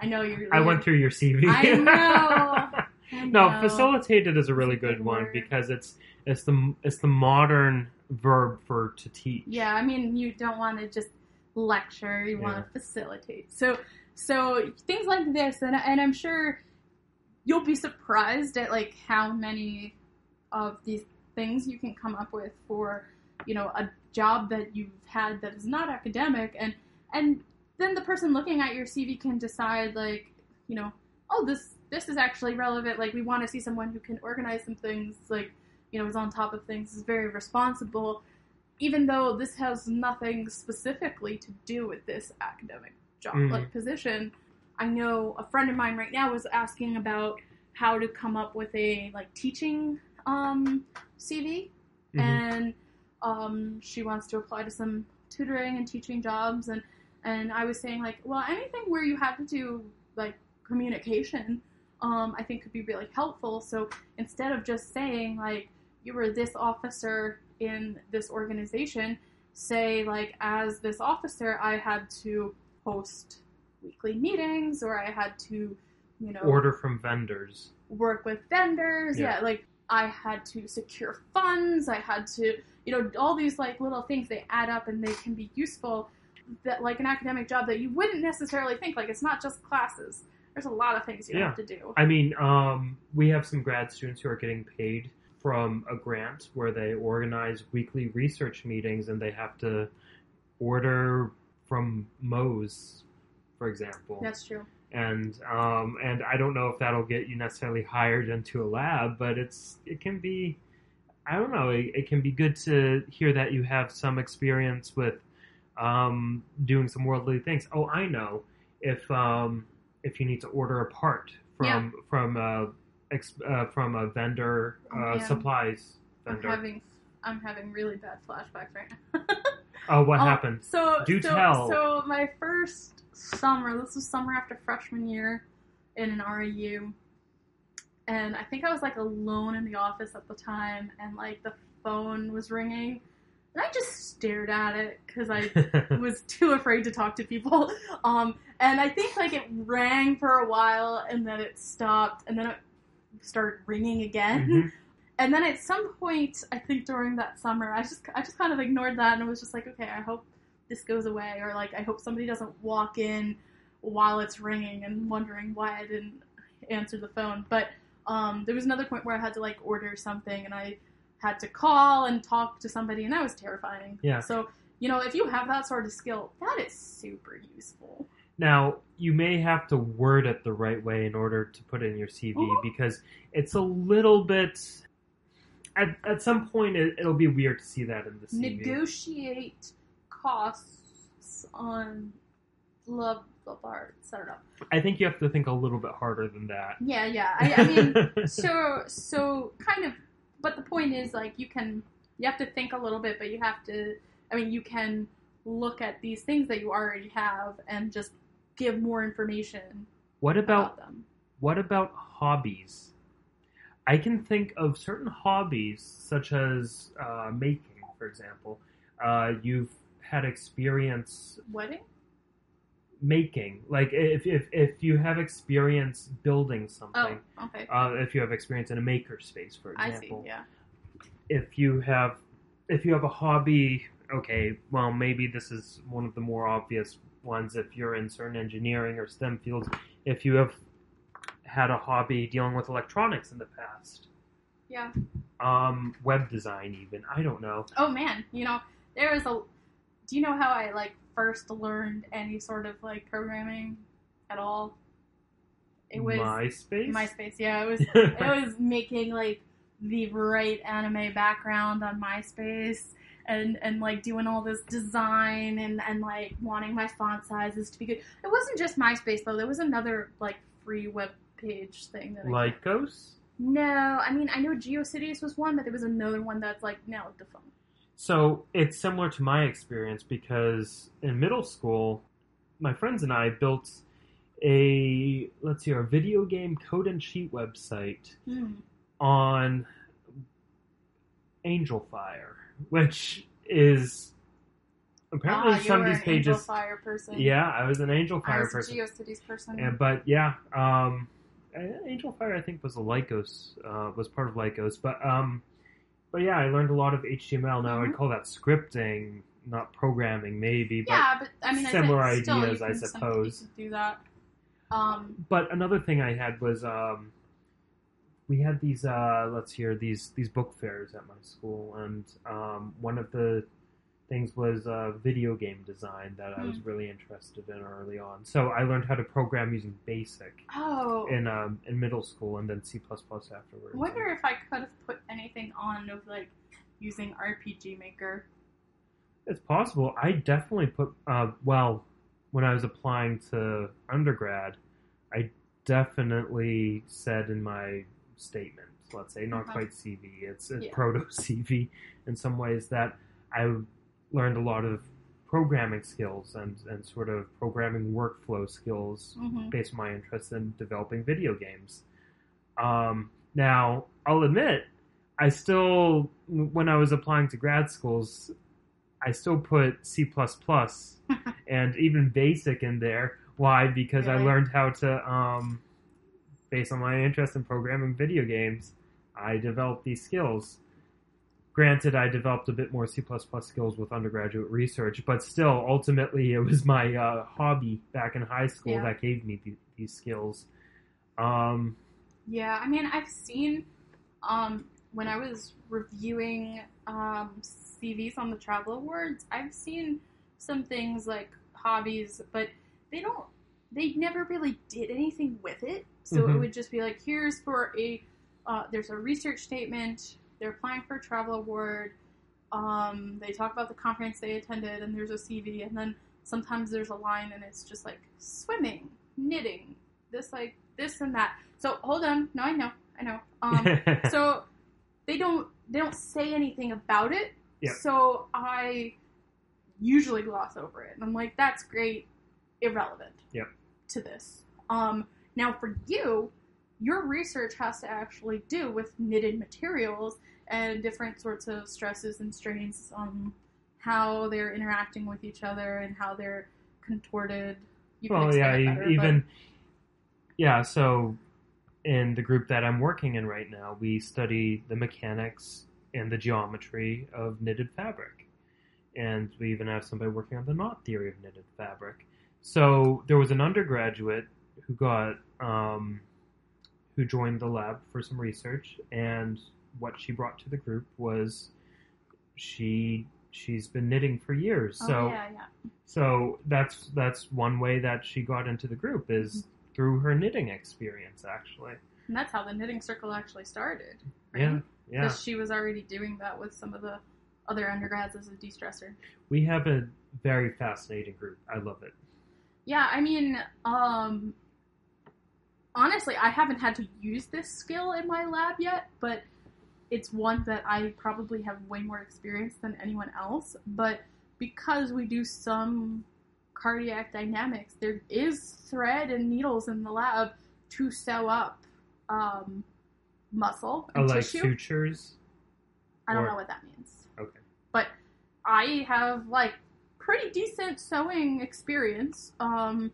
I know you're. I went through your CV. I know. I no, know. facilitated is a really good good one word. because it's it's the it's the modern verb for to teach. Yeah, I mean, you don't want to just lecture; you want to facilitate. So, so things like this, and and I'm sure you'll be surprised at like how many of these things you can come up with for you know a job that you've had that is not academic, and and then the person looking at your CV can decide like you know, oh this this is actually relevant. Like we want to see someone who can organize some things, like you know, is on top of things, is very responsible even though this has nothing specifically to do with this academic job Mhm. like position i know a friend of mine right now was asking about how to come up with a like teaching um, cv Mhm. and um, she wants to apply to some tutoring and teaching jobs and and i was saying like well anything where you have to do like communication um, i think could be really helpful so instead of just saying like you were this officer in this organization say like as this officer i had to host weekly meetings or i had to you know Order from vendors. work with vendors Yeah. yeah. like i had to secure funds i had to you know all these like little things they add up and they can be useful that like an academic job that you wouldn't necessarily think like it's not just classes there's a lot of things you Yeah. have to do I mean, um, we have some grad students who are getting paid from a grant where they organize weekly research meetings and they have to order from Moe's, for example. that's true and um, and I don't know if that'll get you necessarily hired into a lab, but it's it can be I don't know it, it can be good to hear that you have some experience with um, doing some worldly things. Oh, I know if um, if you need to order a part from from a ex, uh, from a vendor uh, yeah. supplies i'm having i'm having really bad flashbacks right now oh, what Um, happened? So, Do so, tell. So my first summer, this was summer after freshman year in an REU. and I think I was like alone in the office at the time, and like the phone was ringing, and I just stared at it because I was too afraid to talk to people. Um, and I think like it rang for a while, and then it stopped, and then it started ringing again. Mhm. And then at some point, I think during that summer, I just I just kind of ignored that and was just like, okay, I hope this goes away, or like I hope somebody doesn't walk in while it's ringing and wondering why I didn't answer the phone. But um, there was another point where I had to like order something, and I had to call and talk to somebody, and that was terrifying. Yeah. So you know, if you have that sort of skill, that is super useful. Now, you may have to word it the right way in order to put it in your CV because it's a little bit. At, at some point, it, it'll be weird to see that in the CV. Negotiate costs on love of arts. I don't know. I think you have to think a little bit harder than that. Yeah, yeah. I, I mean, so so kind of. But the point is, like, you can you have to think a little bit, but you have to. I mean, you can look at these things that you already have and just give more information what about about them. What about hobbies? I can think of certain hobbies, such as uh, making, for example. Uh, you've had experience Wedding? making, like if, if if you have experience building something. Oh, okay. uh, if you have experience in a maker space, for I see. example. Yeah. If you have, if you have a hobby, okay, well maybe this is one of the more obvious ones. If you're in certain engineering or STEM fields, if you have had a hobby dealing with electronics in the past, Yeah. um, web design, even I don't know. Oh man, you know there is a. Do you know how I like first learned any sort of like programming at all? It was MySpace. MySpace. Yeah, it was. it was making like the right anime background on MySpace and and like doing all this design and and like wanting my font sizes to be good. It wasn't just MySpace though. There was another like free web page thing that I Lycos. no, I mean I know GeoCities was one, but there was another one that's like now defunct. So it's similar to my experience because in middle school, my friends and I built a let's see, a video game code and cheat website Hmm. on Angelfire, which is apparently ah, some of these an pages. Angelfire person. Yeah, I was an Angel I Fire was person. a GeoCities person. And, but yeah, um, Angelfire I think was a Lycos, uh, was part of Lycos. But um, but yeah, I learned a lot of HTML. Now Mhm. I'd call that scripting, not programming, maybe. But yeah, but I mean, similar I ideas, I suppose. Do that. Um, but another thing I had was um, we had these uh, let's hear these these book fairs at my school, and um, one of the things was uh, video game design that I was Hmm. really interested in early on. So I learned how to program using BASIC. oh, in um, in middle school and then C plus plus afterwards. I wonder if I could have put anything on of like using RPG Maker. It's possible. I definitely put uh, well when I was applying to undergrad. I definitely said in my statement, let's say not Uh-huh. quite CV, it's a Yeah. proto CV in some ways that I learned a lot of programming skills and, and sort of programming workflow skills Mm-hmm. based on my interest in developing video games. Um, now, I'll admit, I still, when I was applying to grad schools, I still put C and even BASIC in there. Why? Because I learned how to, um, based on my interest in programming video games, I developed these skills. Granted, I developed a bit more C skills with undergraduate research, but still, ultimately, it was my uh, hobby back in high school Yeah. that gave me th- these skills. Um, Yeah, I mean, I've seen um, when I was reviewing um, CVs on the Travel Awards, I've seen some things like hobbies, but they don't, they never really did anything with it. So it Mhm. would just be like, here's for a, uh, there's a research statement, they're applying for a travel award, um, they talk about the conference they attended, and there's a CV, and then sometimes there's a line and it's just like swimming, knitting, this like this and that. So hold on, no, I know, I know. Um, so they don't they don't say anything about it. Yep. So I usually gloss over it, and I'm like, that's great, irrelevant. Yep. To this. Um, now for you, your research has to actually do with knitted materials and different sorts of stresses and strains on how they're interacting with each other and how they're contorted. You well, yeah, better, even yeah. So, in the group that I'm working in right now, we study the mechanics and the geometry of knitted fabric, and we even have somebody working on the knot theory of knitted fabric. So there was an undergraduate who got um, who joined the lab for some research, and what she brought to the group was she she's been knitting for years. but, so oh, yeah, yeah. so that's that's one way that she got into the group is Mm-hmm. through her knitting experience actually. And that's how the knitting circle actually started. Right? Yeah. Yeah. Because she was already doing that with some of the other undergrads as a de-stressor. We have a very fascinating group. I love it. Yeah, I mean, um, honestly, I haven't had to use this skill in my lab yet, but it's one that I probably have way more experience than anyone else. But because we do some cardiac dynamics, there is thread and needles in the lab to sew up um, muscle and like tissue. sutures. I don't or- know what that means. Okay. But I have like pretty decent sewing experience. Um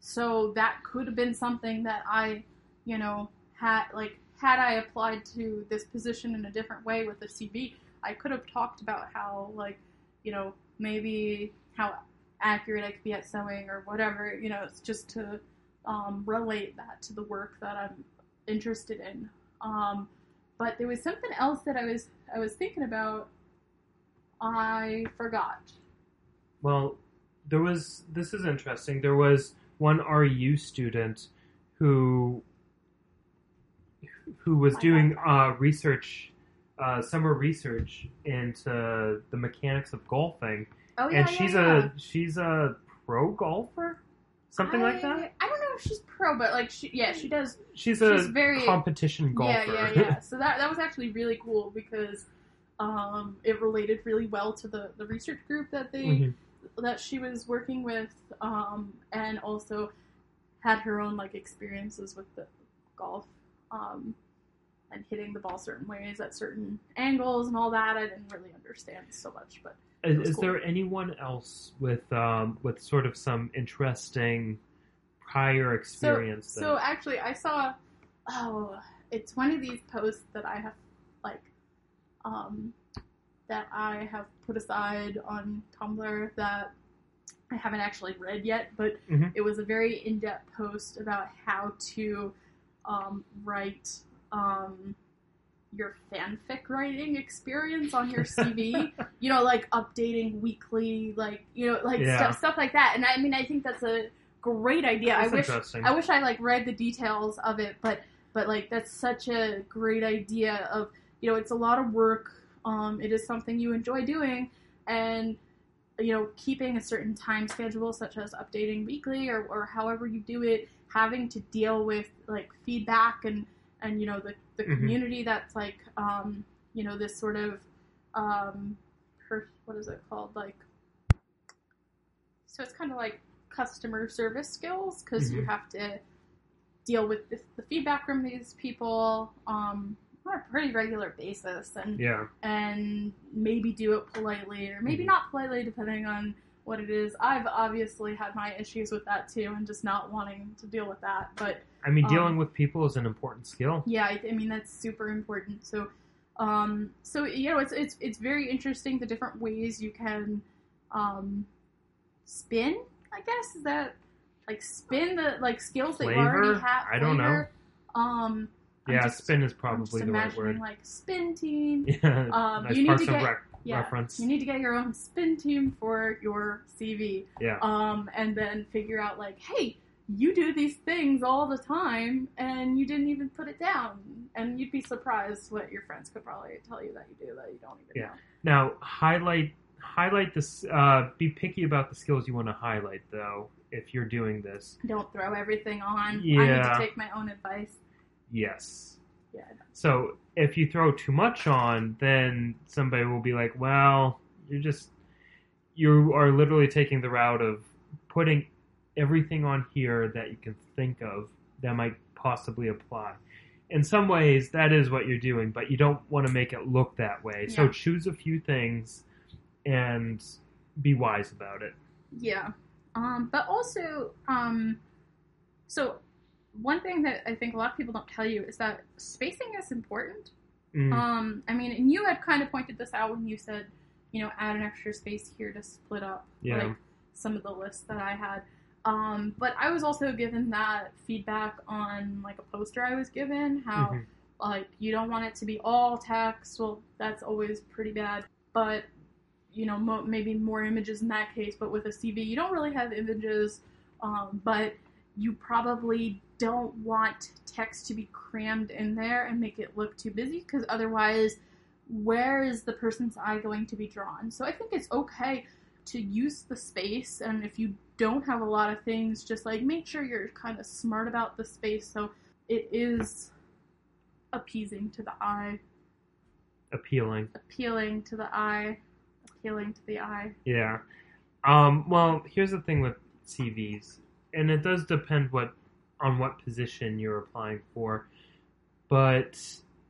so that could have been something that I, you know, had like had I applied to this position in a different way with the CV, I could have talked about how like, you know, maybe how accurate I could be at sewing or whatever, you know, it's just to um, relate that to the work that I'm interested in. Um, but there was something else that I was I was thinking about. I forgot. Well, there was this is interesting. There was one REU student who who was I doing uh, research, uh, summer research into the mechanics of golfing, Oh and she's a she's a pro golfer, something like that. I don't know if she's pro, but like she yeah she does. She's a she's very- competition golfer. Yeah, yeah, yeah. So that that was actually really cool because um, it related really well to the the research group that they Mhm. That she was working with, um, and also had her own like experiences with the golf um, and hitting the ball certain ways at certain angles and all that. I didn't really understand so much, but Is, is cool. there anyone else with um, with sort of some interesting prior experience? So that, actually, I saw. Oh, it's one of these posts that I have like, um, that I have put aside on Tumblr that I haven't actually read yet, but Mhm. it was a very in-depth post about how to um, write um, your fanfic writing experience on your CV. you know, like updating weekly, like you know, like Yeah. stuff stuff like that. And I mean, I think that's a great idea. That's I wish. I wish I like read the details of it, but but like that's such a great idea of you know it's a lot of work. Um, it is something you enjoy doing, and you know keeping a certain time schedule, such as updating weekly or or however you do it, having to deal with like feedback and and you know the the Mhm. community that's like um, you know this sort of um, per, what is it called like so it's kind of like customer service skills because you Mhm. have to deal with the, the feedback from these people um, on a pretty regular basis and yeah, and maybe do it politely or maybe Mhm. not politely depending on what it is. I've obviously had my issues with that too and just not wanting to deal with that. But I mean, Um, dealing with people is an important skill. yeah, I, I mean that's super important. So, um, so you know, it's it's it's very interesting the different ways you can um, spin. I guess is that like spin the like skills that you already Flavor? have. I don't know. Um, Yeah, just- spin is probably the right word. like spin team. Yeah, Um, nice you need to get- Rec Yeah, reference. you need to get your own spin team for your CV. yeah, um, and then figure out like, hey, you do these things all the time, and you didn't even put it down, and you'd be surprised what your friends could probably tell you that you do that you don't even Yeah. know. Now highlight highlight this. Uh, be picky about the skills you want to highlight, though. If you're doing this, Don't throw everything on. I need Yeah. to take my own advice. Yes. Yeah. So if you throw too much on, then somebody will be like, "Well, you're just you are literally taking the route of putting everything on here that you can think of that might possibly apply. In some ways, that is what you're doing, but you don't want to make it look that way. So choose a few things and be wise about it. Yeah. Um, but also, um, so one thing that I think a lot of people don't tell you is that spacing is important. Mm, Um, I mean, and you had kind of pointed this out when you said, you know, add an extra space here to split up Yeah. like some of the lists that I had. Um, but I was also given that feedback on like a poster I was given, how mhm. like you don't want it to be all text. Well, that's always pretty bad. But you know, mo- maybe more images in that case. But with a CV, you don't really have images. Um, but you probably don't want text to be crammed in there and make it look too busy because otherwise, where is the person's eye going to be drawn? So I think it's okay to use the space, and if you don't have a lot of things, just like make sure you're kind of smart about the space so it is appeasing to the eye, Appealing. appealing to the eye, appealing to the eye. Yeah. Um, well, here's the thing with CVs, and it does depend what on what position you're applying for. But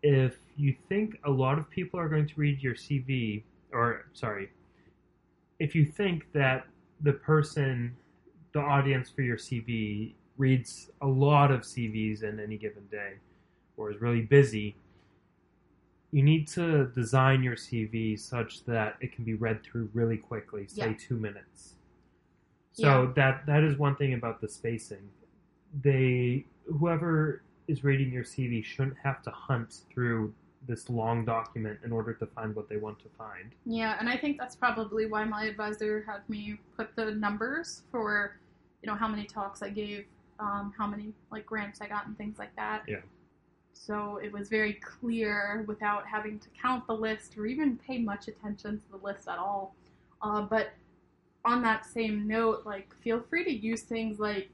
if you think a lot of people are going to read your CV, or sorry, if you think that the person, the audience for your CV reads a lot of CVs in any given day, or is really busy, you need to design your CV such that it can be read through really quickly, say Yeah. two minutes. So Yeah. that that is one thing about the spacing. They whoever is reading your CV shouldn't have to hunt through this long document in order to find what they want to find. Yeah, and I think that's probably why my advisor had me put the numbers for, you know, how many talks I gave, um, how many like grants I got, and things like that. Yeah. So it was very clear without having to count the list or even pay much attention to the list at all. Uh, but on that same note, like feel free to use things like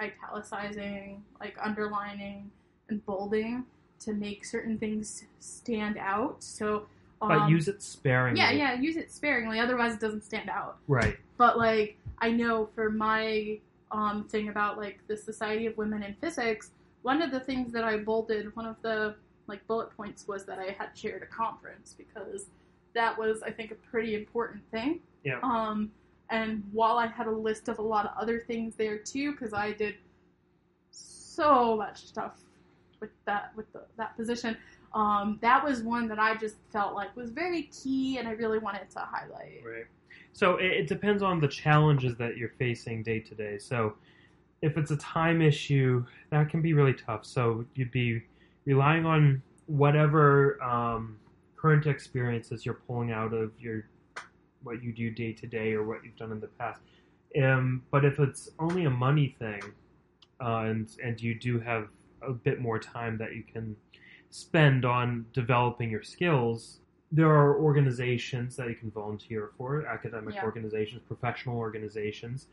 italicizing, like underlining, and bolding to make certain things stand out. So. But um, use it sparingly. yeah, yeah, use it sparingly, otherwise it doesn't stand out. Right. But like I know for my um thing about like the Society of Women in Physics, one of the things that I bolded, one of the like bullet points was that I had chaired a conference because that was I think a pretty important thing. Yeah. Um and while I had a list of a lot of other things there too, because I did so much stuff with that with the, that position, um, that was one that I just felt like was very key, and I really wanted to highlight. Right. So it, it depends on the challenges that you're facing day to day. So if it's a time issue, that can be really tough. So you'd be relying on whatever um, current experiences you're pulling out of your what you do day to day or what you've done in the past. Um, but if it's only a money thing, uh, and and you do have a bit more time that you can spend on developing your skills, there are organizations that you can volunteer for, academic Yeah. organizations, professional organizations,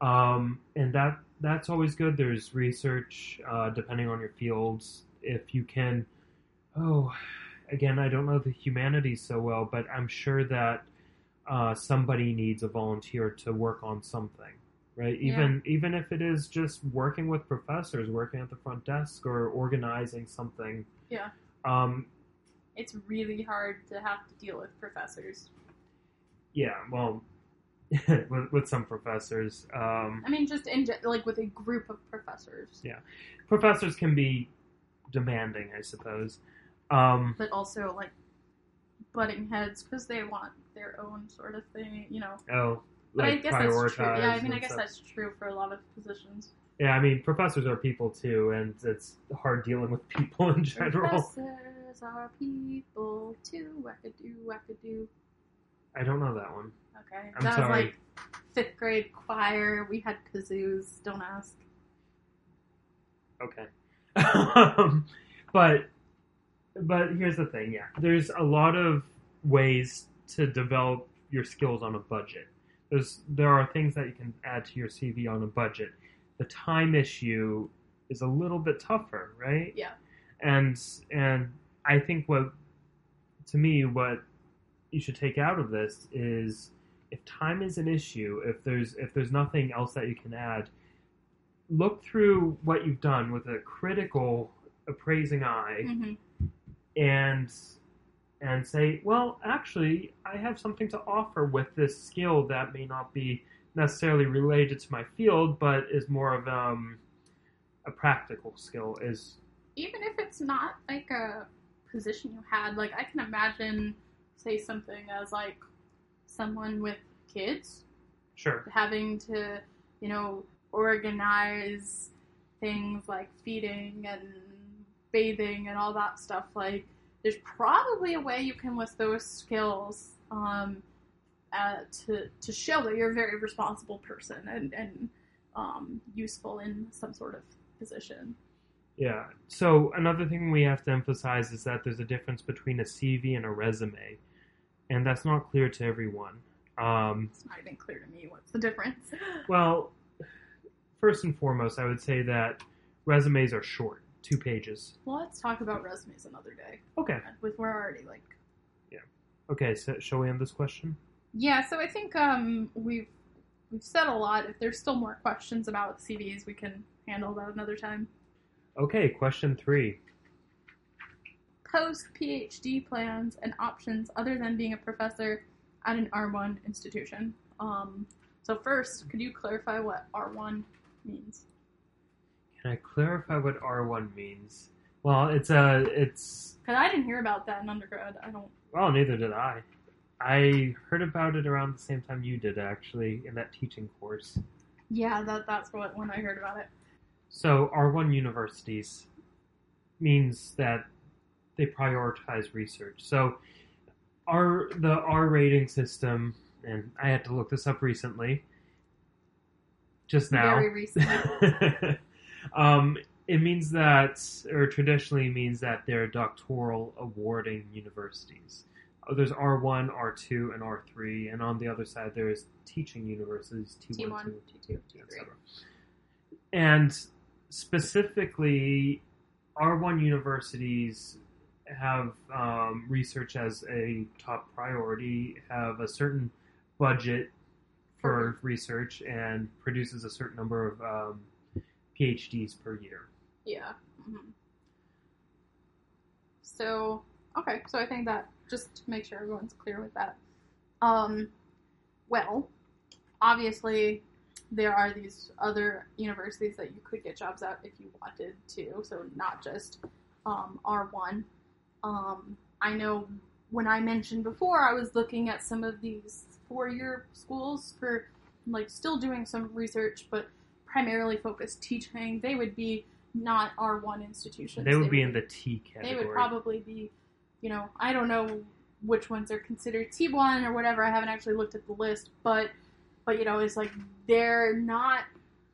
um, and that that's always good. There's research, uh, depending on your fields. If you can, oh, again, I don't know the humanities so well, but I'm sure that uh, somebody needs a volunteer to work on something, right? Yeah. Even even if it is just working with professors, working at the front desk, or organizing something. Yeah. Um, It's really hard to have to deal with professors. yeah. Well, with, with some professors, um, I mean, just in ge- like with a group of professors, Yeah. professors can be demanding, I suppose. Um, but also like butting heads because they want their own sort of thing, you know. oh, But like I guess that's prioritize. true. Yeah, I mean, I guess stuff. that's true for a lot of positions. Yeah, I mean, professors are people too, and it's hard dealing with people in general. Professors are people too. Wackadoo, wackadoo. I don't know that one. Okay, I'm that sorry. was like fifth grade choir. We had kazoos. Don't ask. Okay. um, but but here's the thing, yeah. There's a lot of ways to develop your skills on a budget. There's there are things that you can add to your CV on a budget. The time issue is a little bit tougher, right? Yeah. And and I think what to me what you should take out of this is if time is an issue, if there's if there's nothing else that you can add, look through what you've done with a critical, appraising eye, hmm and and say, well, actually, I have something to offer with this skill that may not be necessarily related to my field, but is more of um, a practical skill. Is Even if it's not like a position you had, like I can imagine, say something as like someone with kids sure, having to, you know, organize things like feeding and bathing and all that stuff. Like, there's probably a way you can list those skills um, uh, to to show that you're a very responsible person and and um, useful in some sort of position. yeah. So another thing we have to emphasize is that there's a difference between a CV and a resume, and that's not clear to everyone. Um, It's not even clear to me what's the difference. Well, first and foremost, I would say that resumes are short, two pages. Well, let's talk about resumes another day. Okay. With we're already like Yeah. Okay, so shall we end this question? Yeah, so I think um, we've we've said a lot. If there's still more questions about CVs, we can handle that another time. Okay, question three. Post PhD plans and options other than being a professor at an R1 institution. Um, so first, could you clarify what R1 means? Can I clarify what R1 means? Well, it's a, it's, Because I didn't hear about that in undergrad. I don't. well, neither did I. I heard about it around the same time you did, actually, in that teaching course. Yeah, that that's what when I heard about it. So R1 universities means that they prioritize research. So our the R rating system, and I had to look this up recently, just now. Very recently. um, it means that, or traditionally means that they're doctoral awarding universities. Uh, There's R1, R2, and R3, and on the other side there's teaching universities, T1, T1, T2, T2, etc. T3. And specifically, R1 universities have um, research as a top priority, have a certain budget for research, and produces a certain number of um, PhDs per year. Yeah. hmm So okay, so I think that just to make sure everyone's clear with that. Um, well, obviously there are these other universities that you could get jobs at if you wanted to. So not just um, R one. Um, I know when I mentioned before, I was looking at some of these four year schools for like still doing some research, but primarily focused teaching. They would be not R one institutions. They would be in the T category. They would probably be, you know, I don't know which ones are considered T one or whatever. I haven't actually looked at the list, but but you know, it's like they're not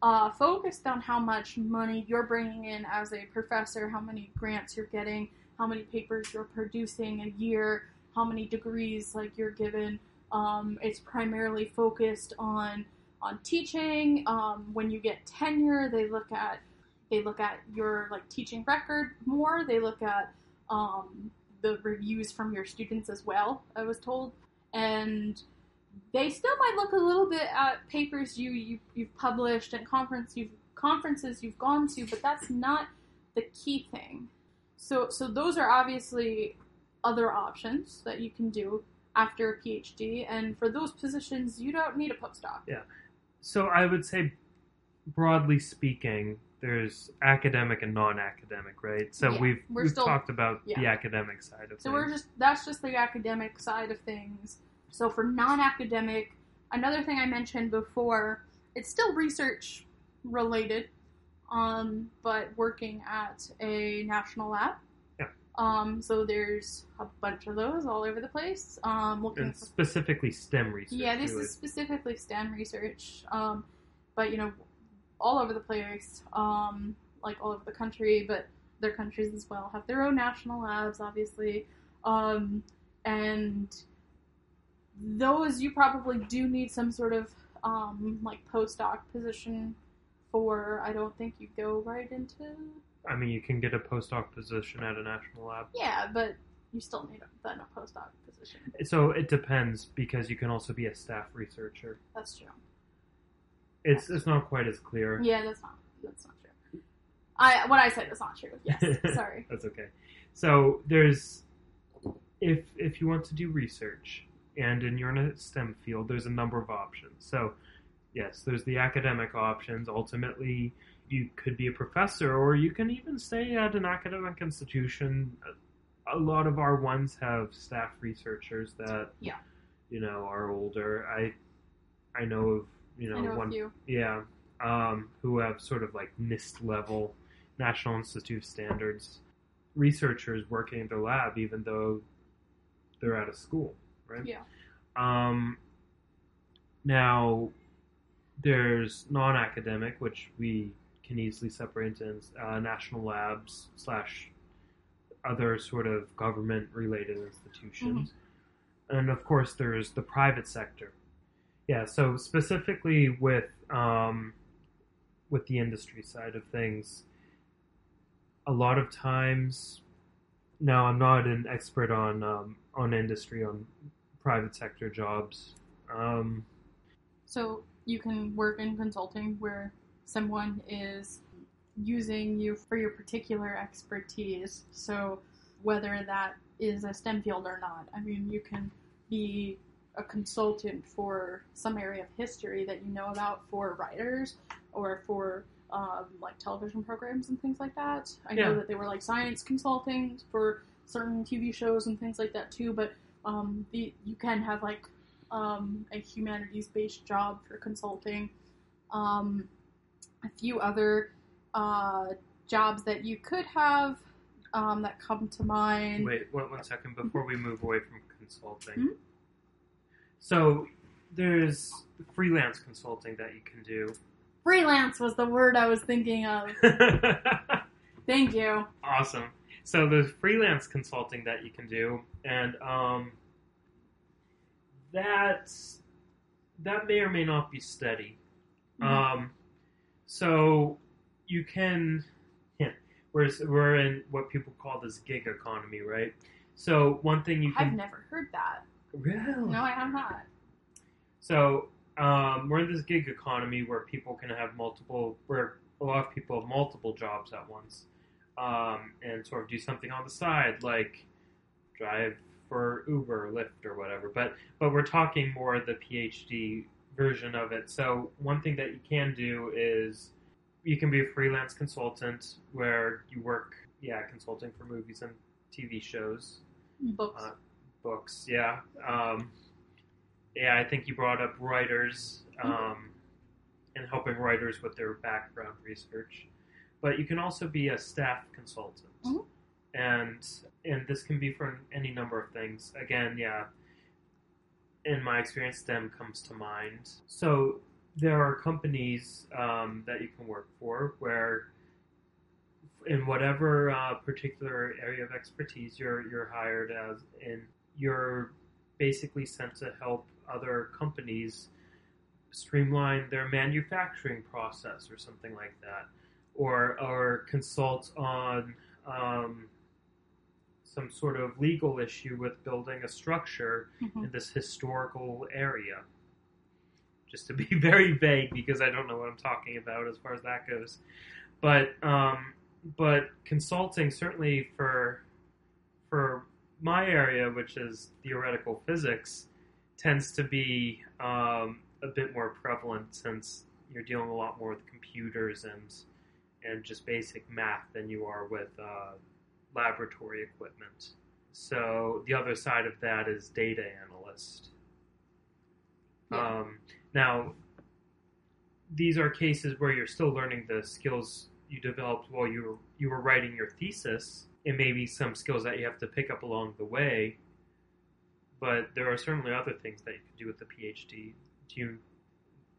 uh, focused on how much money you're bringing in as a professor, how many grants you're getting, how many papers you're producing a year, how many degrees like you're given. Um, it's primarily focused on on teaching. Um, when you get tenure, they look at they look at your like teaching record more. They look at um, the reviews from your students as well. I was told, and they still might look a little bit at papers you, you you've published and conference you've conferences you've gone to, but that's not the key thing. So so those are obviously other options that you can do after a PhD, and for those positions you don't need a postdoc. So I would say, broadly speaking, there's academic and non-academic, right? So Yeah, we've we've still- talked about the academic side of So things. So we're just that's just the academic side of things. So for non-academic, another thing I mentioned before, it's still research related, um, but working at a national lab. Um, so there's a bunch of those all over the place. Um, looking and for specifically STEM research. yeah, this would- is specifically STEM research, um, but you know, all over the place, um, like all over the country, but other countries as well have their own national labs, obviously, um, and those you probably do need some sort of um, like postdoc position for. I don't think you go right into I mean, you can get a postdoc position at a national lab. yeah, but you still need a, then a postdoc position. So it depends because you can also be a staff researcher. That's true. It's it's not quite as clear. Yeah, that's not that's not true. I what I said is not true. Yes, sorry. That's okay. So there's if if you want to do research and in you're in a STEM field, there's a number of options. So yes, there's the academic options. Ultimately, you could be a professor, or you can even stay at an academic institution. A lot of our ones have staff researchers that Yeah. you know are older. I I know of you know, know one yeah, um, who have sort of like NIST level, National Institute of Standards, researchers working in their lab, even though they're out of school, right? Yeah. Um, now, there's non-academic, which we can easily separate into uh, national labs slash other sort of government-related institutions, and of course, there's the private sector. Yeah, so specifically with um, with the industry side of things, a lot of times. Now, I'm not an expert on um, on industry on private sector jobs. Um, So you can work in consulting where someone is using you for your particular expertise. So whether that is a STEM field or not, I mean, you can be a consultant for some area of history that you know about for writers or for um, like television programs and things like that. I know that they were like science consulting for certain TV shows and things like that too. But um, the you can have like um, a humanities based job for consulting. Um, a few other uh, jobs that you could have um, that come to mind. Wait, one, one second before we move away from consulting. Mhm. So there's freelance consulting that you can do. Freelance was the word I was thinking of. Thank you. awesome. So there's freelance consulting that you can do, and um, that that may or may not be steady. Mhm. Um, so you can, yeah, we're we're in what people call this gig economy, right? So one thing you can. I've never heard that. really No, I have not. So um, we're in this gig economy where people can have multiple, where a lot of people have multiple jobs at once, um, and sort of do something on the side, like drive for Uber, or Lyft, or whatever. But but we're talking more the PhD version of it. So one thing that you can do is you can be a freelance consultant where you work, yeah, consulting for movies and TV shows Books. Uh, books. Yeah, um, yeah. I think you brought up writers um, and helping writers with their background research, but you can also be a staff consultant, Mhm. and and this can be for any number of things. Again, yeah. In my experience, STEM comes to mind. So there are companies um, that you can work for where in whatever uh, particular area of expertise you're you're hired as in you're basically sent to help other companies streamline their manufacturing process or something like that or or consult on um, some sort of legal issue with building a structure Mhm. in this historical area just to be very vague because I don't know what I'm talking about as far as that goes. But um, but consulting certainly for for my area, which is theoretical physics, tends to be um, a bit more prevalent since you're dealing a lot more with computers and and just basic math than you are with uh, laboratory equipment. So the other side of that is data analyst. Yeah. Um, now, these are cases where you're still learning the skills you developed while you were, you were writing your thesis. It may be some skills that you have to pick up along the way, but there are certainly other things that you can do with the PhD. Do you?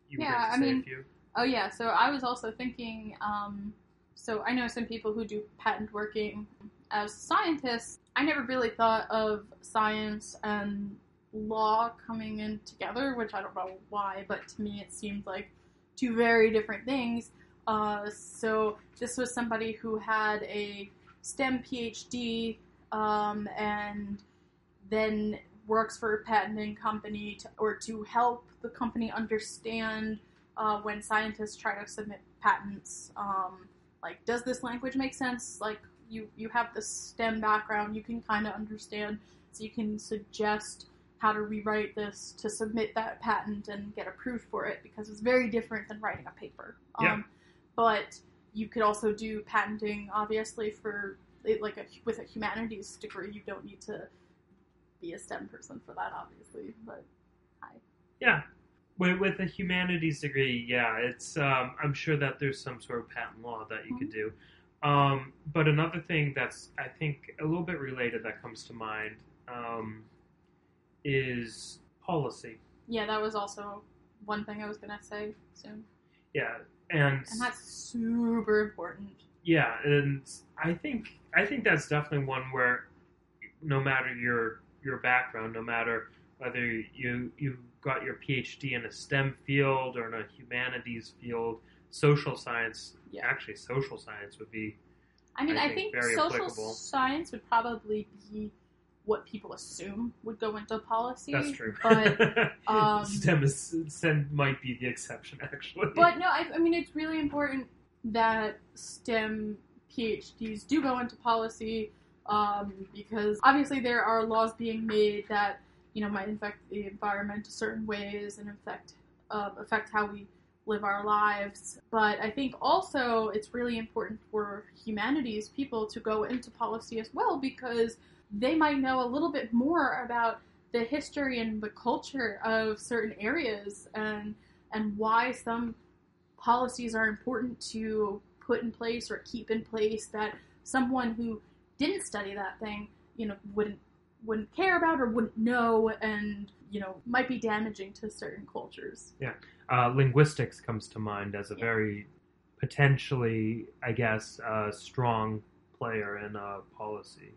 You Yeah, to I say a mean- few? Oh yeah, so I was also thinking. Um, so I know some people who do patent working as scientists. I never really thought of science and law coming in together, which I don't know why, but to me it seemed like two very different things. Uh, so this was somebody who had a STEM PhD um, and then works for a patenting company to, or to help the company understand uh, when scientists try to submit patents. Um, like, does this language make sense? Like, you you have the STEM background, you can kind of understand, so you can suggest how to rewrite this to submit that patent and get approved for it because it's very different than writing a paper. Yeah. Um, but you could also do patenting, obviously, for it, like a, with a humanities degree. You don't need to be a STEM person for that, obviously. But Yeah. With, with a humanities degree, yeah, it's. Um, I'm sure that there's some sort of patent law that you could do. Um, but another thing that's, I think, a little bit related that comes to mind um, is policy. yeah, that was also one thing I was gonna say soon, Yeah, and and that's super important. yeah, and I think I think that's definitely one where no matter your your background, no matter whether you you got your PhD in a STEM field or in a humanities field, social science, Yeah. actually social science would be I mean, I I, think social applicable. science would probably be what people assume would go into policy. that's true. But um, STEM is STEM might be the exception actually. but no, I, I mean, it's really important that STEM PhDs do go into policy um, because obviously there are laws being made that you know might affect the environment in certain ways and affect uh, affect how we live our lives. But I think also it's really important for humanities people to go into policy as well because they might know a little bit more about the history and the culture of certain areas and and why some policies are important to put in place or keep in place that someone who didn't study that thing, you know, wouldn't wouldn't care about or wouldn't know and you know might be damaging to certain cultures. Uh, linguistics comes to mind as a Yeah. very potentially, I guess, uh, strong player in uh, policy.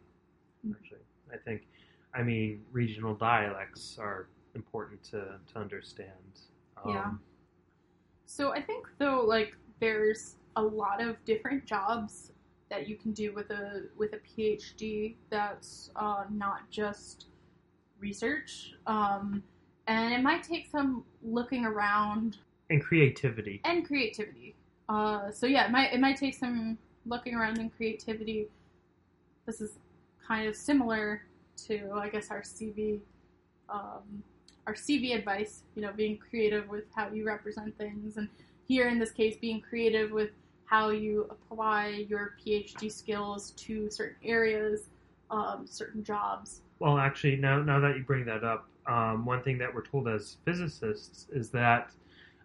Mm. Actually, I think, I mean, regional dialects are important to, to understand. Um, Yeah. So I think though like there's a lot of different jobs that you can do with a with a PhD that's uh, not just research. Um, and it might take some looking around And creativity. and creativity. Uh, so yeah, it might it might take some looking around and creativity. This is kind of similar to I guess our CV, um, our CV advice. You know, being creative with how you represent things, and here in this case, being creative with how you apply your PhD skills to certain areas, um, certain jobs. Well, actually, now now that you bring that up, um, one thing that we're told as physicists is that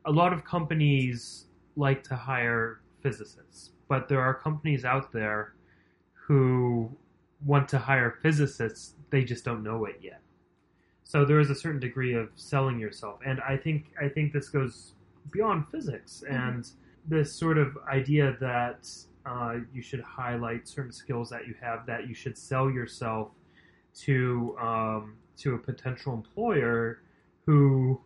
a lot of companies like to hire physicists, but there are companies out there who want to hire physicists. They just don't know it yet. So there is a certain degree of selling yourself, and I think I think this goes beyond physics and this sort of idea that uh, you should highlight certain skills that you have, that you should sell yourself to um, to a potential employer who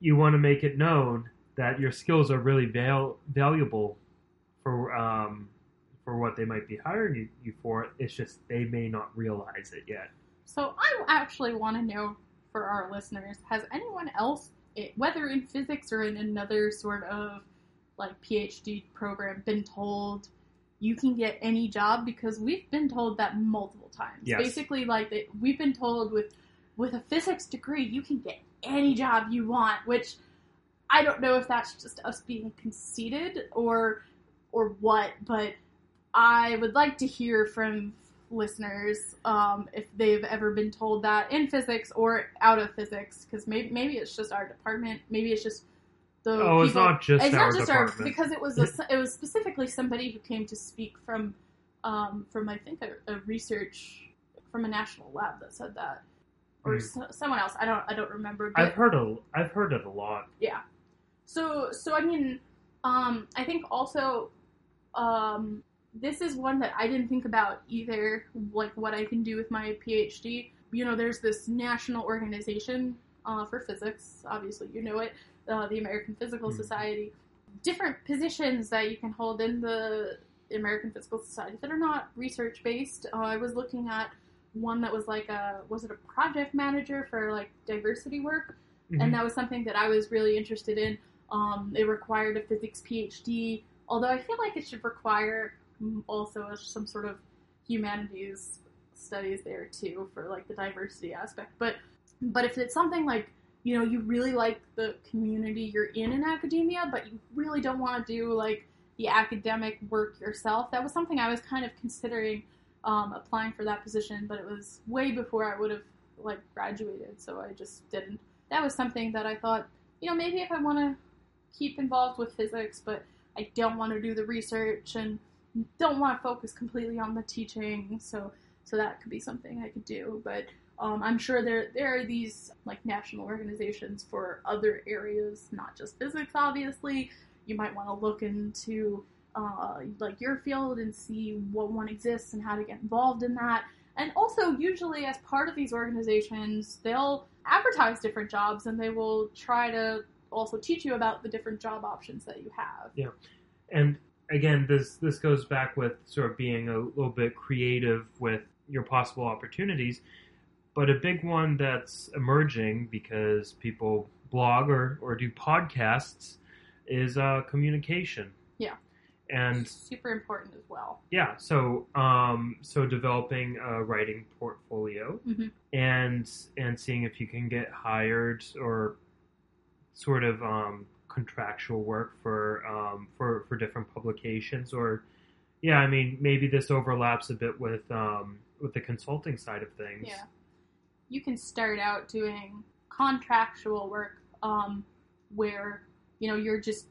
you want to make it known that your skills are really val- valuable for um, for what they might be hiring you, you for. It's just they may not realize it yet. So I actually want to know for our listeners, has anyone else, eh, whether in physics or in another sort of like PhD program, been told you can get any job? Because we've been told that multiple times. Yes. Basically, like that we've been told with with a physics degree, you can get any job you want, which I don't know if that's just us being conceited or or what, but I would like to hear from listeners um, if they've ever been told that in physics or out of physics, because maybe maybe it's just our department, maybe it's just the Oh, it's not just it's our not just our because it was a, it was specifically somebody who came to speak from um, from I think a, a research from a national lab that said that or Hmm. so, someone else I don't I don't remember but I've heard a, I've heard it a lot. Yeah. So so I mean um, I think also um, this is one that I didn't think about either like what I can do with my PhD you know there's this national organization uh, for physics obviously you know it uh, the American Physical Mhm. Society different positions that you can hold in the American Physical Society that are not research based uh, I was looking at one that was like a was it a project manager for like diversity work Mhm. and that was something that I was really interested in. Um, it required a physics PhD, although I feel like it should require also some sort of humanities studies there too for like the diversity aspect. But but if it's something like you know you really like the community you're in in academia, but you really don't want to do like the academic work yourself, that was something I was kind of considering um, applying for that position, but it was way before I would have like graduated, so I just didn't. That was something that I thought, you know, maybe if I want to keep involved with physics, but I don't want to do the research and don't want to focus completely on the teaching, so so that could be something I could do. But um, I'm sure there there are these like national organizations for other areas, not just physics, obviously. You might want to look into uh, like your field and see what one exists and how to get involved in that. And also, usually, as part of these organizations, they'll advertise different jobs and they will try to also teach you about the different job options that you have. Yeah. And again, this this goes back with sort of being a little bit creative with your possible opportunities. But a big one that's emerging because people blog or, or do podcasts is uh, communication. Yeah. And super important as well. Yeah, so um, so developing a writing portfolio Mhm. and and seeing if you can get hired or sort of um, contractual work for um, for for different publications or yeah, I mean maybe this overlaps a bit with um, with the consulting side of things. Yeah. You can start out doing contractual work um, where, you know, you're just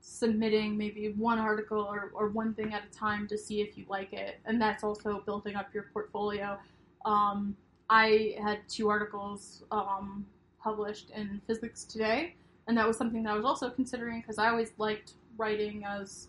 submitting maybe one article or, or one thing at a time to see if you like it. And that's also building up your portfolio. Um, I had two articles um, published in Physics Today, and that was something that I was also considering because I always liked writing as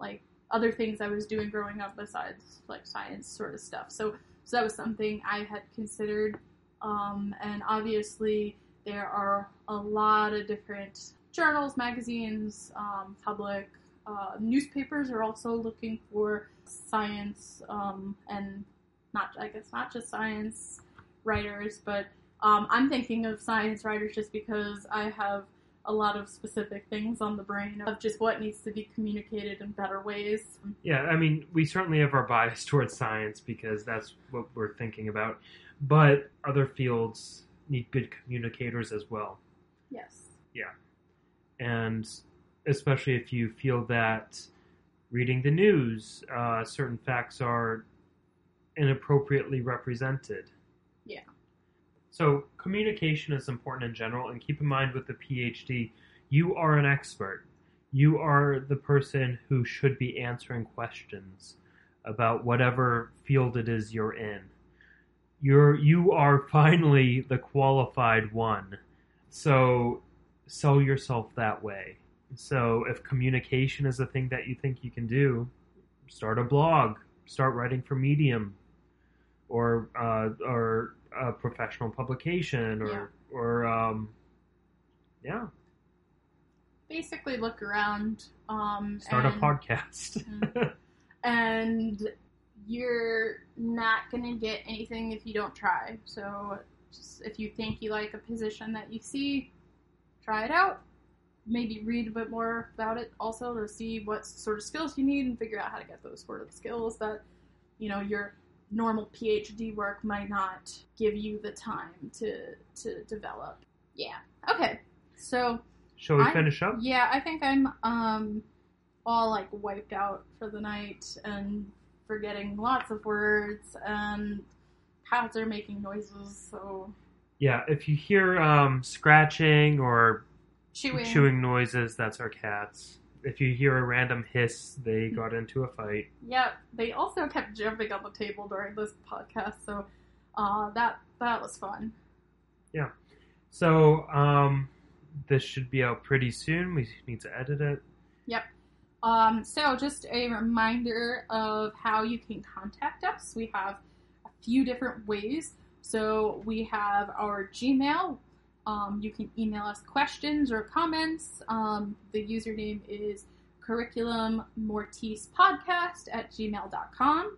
like other things I was doing growing up besides like science sort of stuff. So so that was something I had considered. Um, and obviously there are a lot of different journals, magazines, um, public uh, newspapers are also looking for science um, and not I guess not just science writers, but um, I'm thinking of science writers just because I have a lot of specific things on the brain of just what needs to be communicated in better ways. Yeah, I mean, we certainly have our bias towards science because that's what we're thinking about. But other fields need good communicators as well. Yes. Yeah. And especially if you feel that reading the news, uh, certain facts are inappropriately represented. Yeah. So communication is important in general, and keep in mind with the PhD, you are an expert. You are the person who should be answering questions about whatever field it is you're in. You're you are finally the qualified one. So sell yourself that way. So if communication is a thing that you think you can do, start a blog, start writing for Medium, or uh, or a professional publication, or Yeah. or um, yeah, Basically, look around. Um, start a podcast. and you're not gonna get anything if you don't try. So, just if you think you like a position that you see, try it out. Maybe read a bit more about it also to see what sort of skills you need and figure out how to get those sort of skills that you know your normal PhD work might not give you the time to to develop. Yeah. Okay. So Shall we I'm- finish up? yeah, I think I'm um all like wiped out for the night and forgetting lots of words and cats are making noises, so Yeah, if you hear um, scratching or chewing. chewing noises, that's our cats. If you hear a random hiss, they got into a fight. Yep, they also kept jumping on the table during this podcast, so uh that that was fun. Yeah, so, um, this should be out pretty soon. We need to edit it. Um, so just a reminder of how you can contact us. We have a few different ways. So we have our Gmail. Um, you can email us questions or comments. Um, the username is curriculum mortis podcast at gmail.com.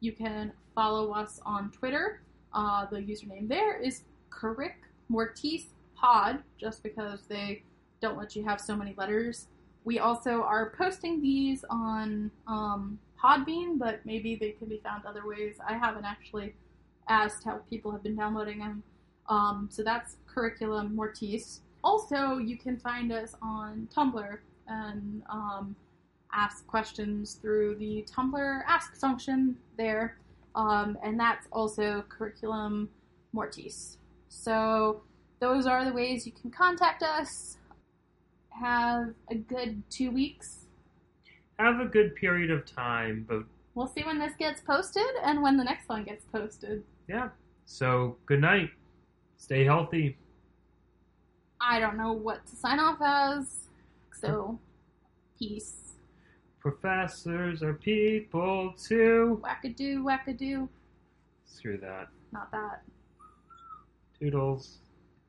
You can follow us on Twitter. Uh, the username there is curric mortis pod, just because they don't let you have so many letters. We also are posting these on um, Podbean, but maybe they can be found other ways. I haven't actually asked how people have been downloading them. Um, so that's Curriculum Mortis. Also, you can find us on Tumblr and um, ask questions through the Tumblr Ask function there, um, and that's also Curriculum Mortis. So those are the ways you can contact us. Have a good two weeks. Have a good period of time, but We'll see when this gets posted and when the next one gets posted. yeah. So good night. Stay healthy. I don't know what to sign off as, so peace. Professors are people too. Wackadoo, wackadoo. Screw that. Not that. Toodles.